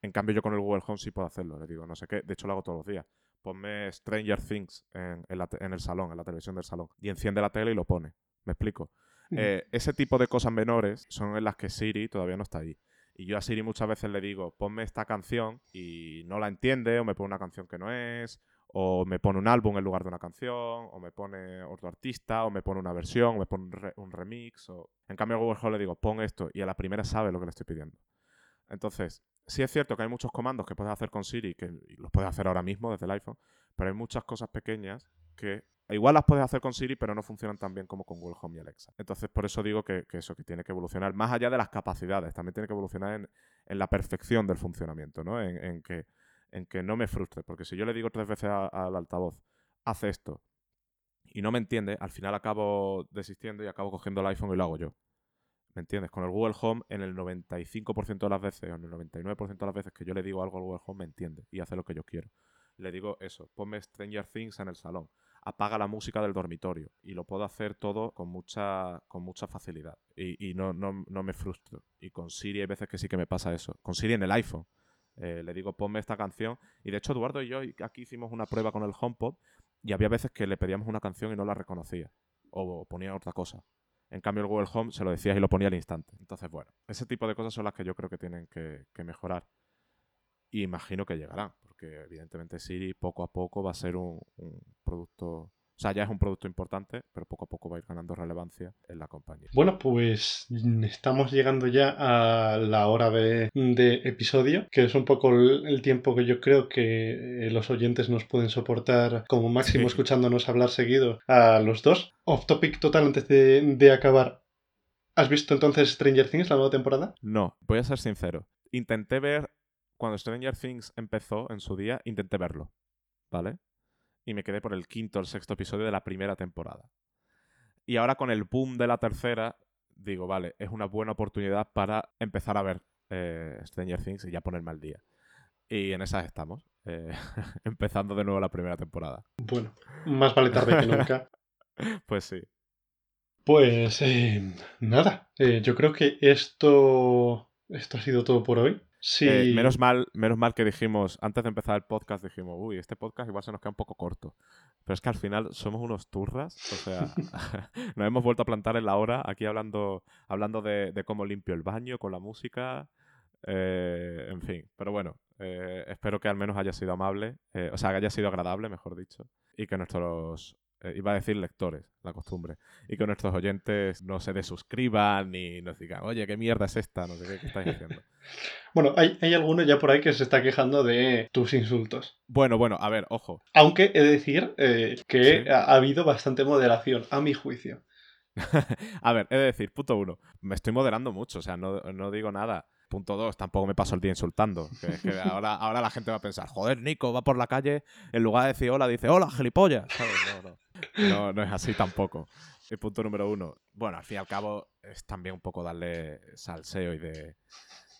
A: En cambio, yo con el Google Home sí puedo hacerlo. Le digo, no sé qué. De hecho, lo hago todos los días. Ponme Stranger Things en, el salón, en la televisión del salón. Y enciende la tele y lo pone. ¿Me explico? Eh, ese tipo de cosas menores son en las que Siri todavía no está ahí. Y yo a Siri muchas veces le digo, ponme esta canción y no la entiende, o me pone una canción que no es, o me pone un álbum en lugar de una canción, o me pone otro artista, o me pone una versión, o me pone un, remix. O... En cambio, a Google le digo, pon esto, y a la primera sabe lo que le estoy pidiendo. Entonces, sí es cierto que hay muchos comandos que puedes hacer con Siri, que los puedes hacer ahora mismo desde el iPhone, pero hay muchas cosas pequeñas que igual las puedes hacer con Siri, pero no funcionan tan bien como con Google Home y Alexa. Entonces, por eso digo que, eso, que tiene que evolucionar, más allá de las capacidades, también tiene que evolucionar en, la perfección del funcionamiento, ¿no? En, que, en que no me frustre, porque si yo le digo tres veces al altavoz, hace esto, y no me entiende, al final acabo desistiendo y acabo cogiendo el iPhone y lo hago yo. ¿Me entiendes? Con el Google Home, en el 95% de las veces, o en el 99% de las veces que yo le digo algo al Google Home, me entiende y hace lo que yo quiero. Le digo eso, ponme Stranger Things en el salón, apaga la música del dormitorio y lo puedo hacer todo con mucha, con mucha facilidad y, no, no, no, me frustro. Y con Siri hay veces que sí que me pasa eso. Con Siri en el iPhone. Eh, le digo, ponme esta canción. Y de hecho, Eduardo y yo aquí hicimos una prueba con el HomePod y había veces que le pedíamos una canción y no la reconocía. O ponía otra cosa. En cambio, el Google Home se lo decías y lo ponía al instante. Entonces, bueno, ese tipo de cosas son las que yo creo que tienen que, mejorar. Y imagino que llegarán, porque evidentemente Siri poco a poco va a ser un producto o sea, ya es un producto importante, pero poco a poco va a ir ganando relevancia en la compañía.
B: Bueno, pues estamos llegando ya a la hora de, episodio, que es un poco el, tiempo que yo creo que eh, los oyentes nos pueden soportar como máximo escuchándonos hablar seguido a los dos. Off topic total antes de, de acabar. ¿Has visto entonces Stranger Things, la nueva temporada?
A: No, voy a ser sincero. Intenté ver, cuando Stranger Things empezó en su día, intenté verlo. ¿Vale? Y me quedé por el quinto o el sexto episodio de la primera temporada. Y ahora con el boom de la tercera, digo, vale, es una buena oportunidad para empezar a ver eh, Stranger Things y ya ponerme al día. Y en esas estamos, eh, empezando de nuevo la primera temporada.
B: Bueno, más vale tarde que nunca.
A: pues sí.
B: Pues eh, nada, yo creo que esto, esto ha sido todo por hoy. Sí.
A: Eh, menos, mal, menos mal que dijimos, antes de empezar el podcast, dijimos, uy, este podcast igual se nos queda un poco corto. Pero es que al final somos unos turras, o sea, nos hemos vuelto a plantar en la hora aquí hablando, hablando de, cómo limpio el baño con la música, eh, en fin. Pero bueno, eh, espero que al menos haya sido amable, o sea, que haya sido agradable, mejor dicho, y que nuestros eh, iba a decir lectores, la costumbre, y que nuestros oyentes no se desuscriban ni nos digan, oye, ¿qué mierda es esta? No sé qué, estáis haciendo.
B: bueno, hay, hay alguno ya por ahí que se está quejando de tus insultos.
A: Bueno, bueno, a ver, ojo.
B: Aunque he de decir eh, que ha, habido bastante moderación, a mi juicio.
A: a ver, he de decir, punto uno, me estoy moderando mucho, o sea, no, no digo nada. Punto dos, tampoco me paso el día insultando. Que, ahora, ahora la gente va a pensar, joder, Nico va por la calle, en lugar de decir hola, dice hola, gilipollas. No, no. No, no es así tampoco. Y punto número uno. Bueno, al fin y al cabo es también un poco darle salseo y de,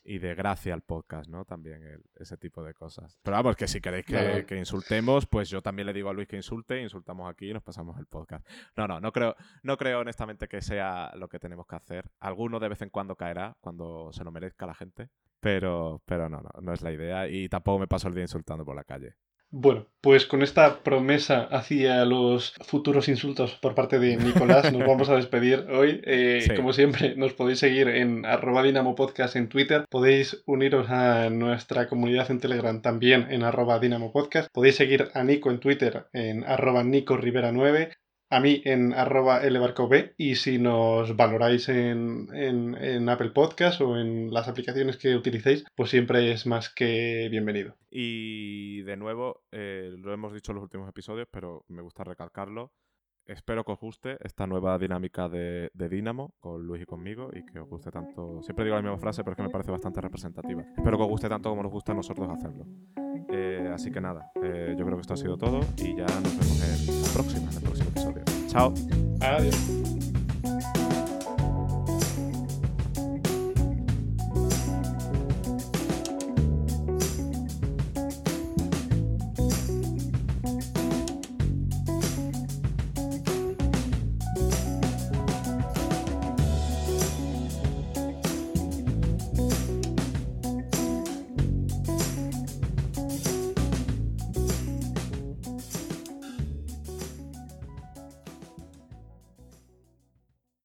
A: y de gracia al podcast, ¿no? También ese tipo de cosas. Pero vamos, que si queréis que, insultemos, pues yo también le digo a Luis que insulte, insultamos aquí y nos pasamos el podcast. No, no, no creo, no creo honestamente que sea lo que tenemos que hacer. Alguno de vez en cuando caerá, cuando se lo merezca la gente. Pero, pero no, no, no es la idea. Y tampoco me paso el día insultando por la calle.
B: Bueno, pues con esta promesa hacia los futuros insultos por parte de Nicolás, nos vamos a despedir hoy. Eh, como siempre, nos podéis seguir en arroba Dinamo Podcast en Twitter. Podéis uniros a nuestra comunidad en Telegram también en arroba Dinamo Podcast. Podéis seguir a Nico en Twitter en arroba Nico Rivera 9 a mí en arroba lbarcob y si nos valoráis en, en, Apple Podcast o en las aplicaciones que utilicéis, pues siempre es más que bienvenido.
A: Y de nuevo, eh, lo hemos dicho en los últimos episodios, pero me gusta recalcarlo, espero que os guste esta nueva dinámica de, de con Luis y conmigo y que os guste tanto. Siempre digo la misma frase, pero es que me parece bastante representativa. Espero que os guste tanto como nos gusta a nosotros hacerlo. Eh, así que nada, eh, yo creo que esto ha sido todo y ya nos vemos en la próxima, en el próximo episodio. Chao.
B: Adiós.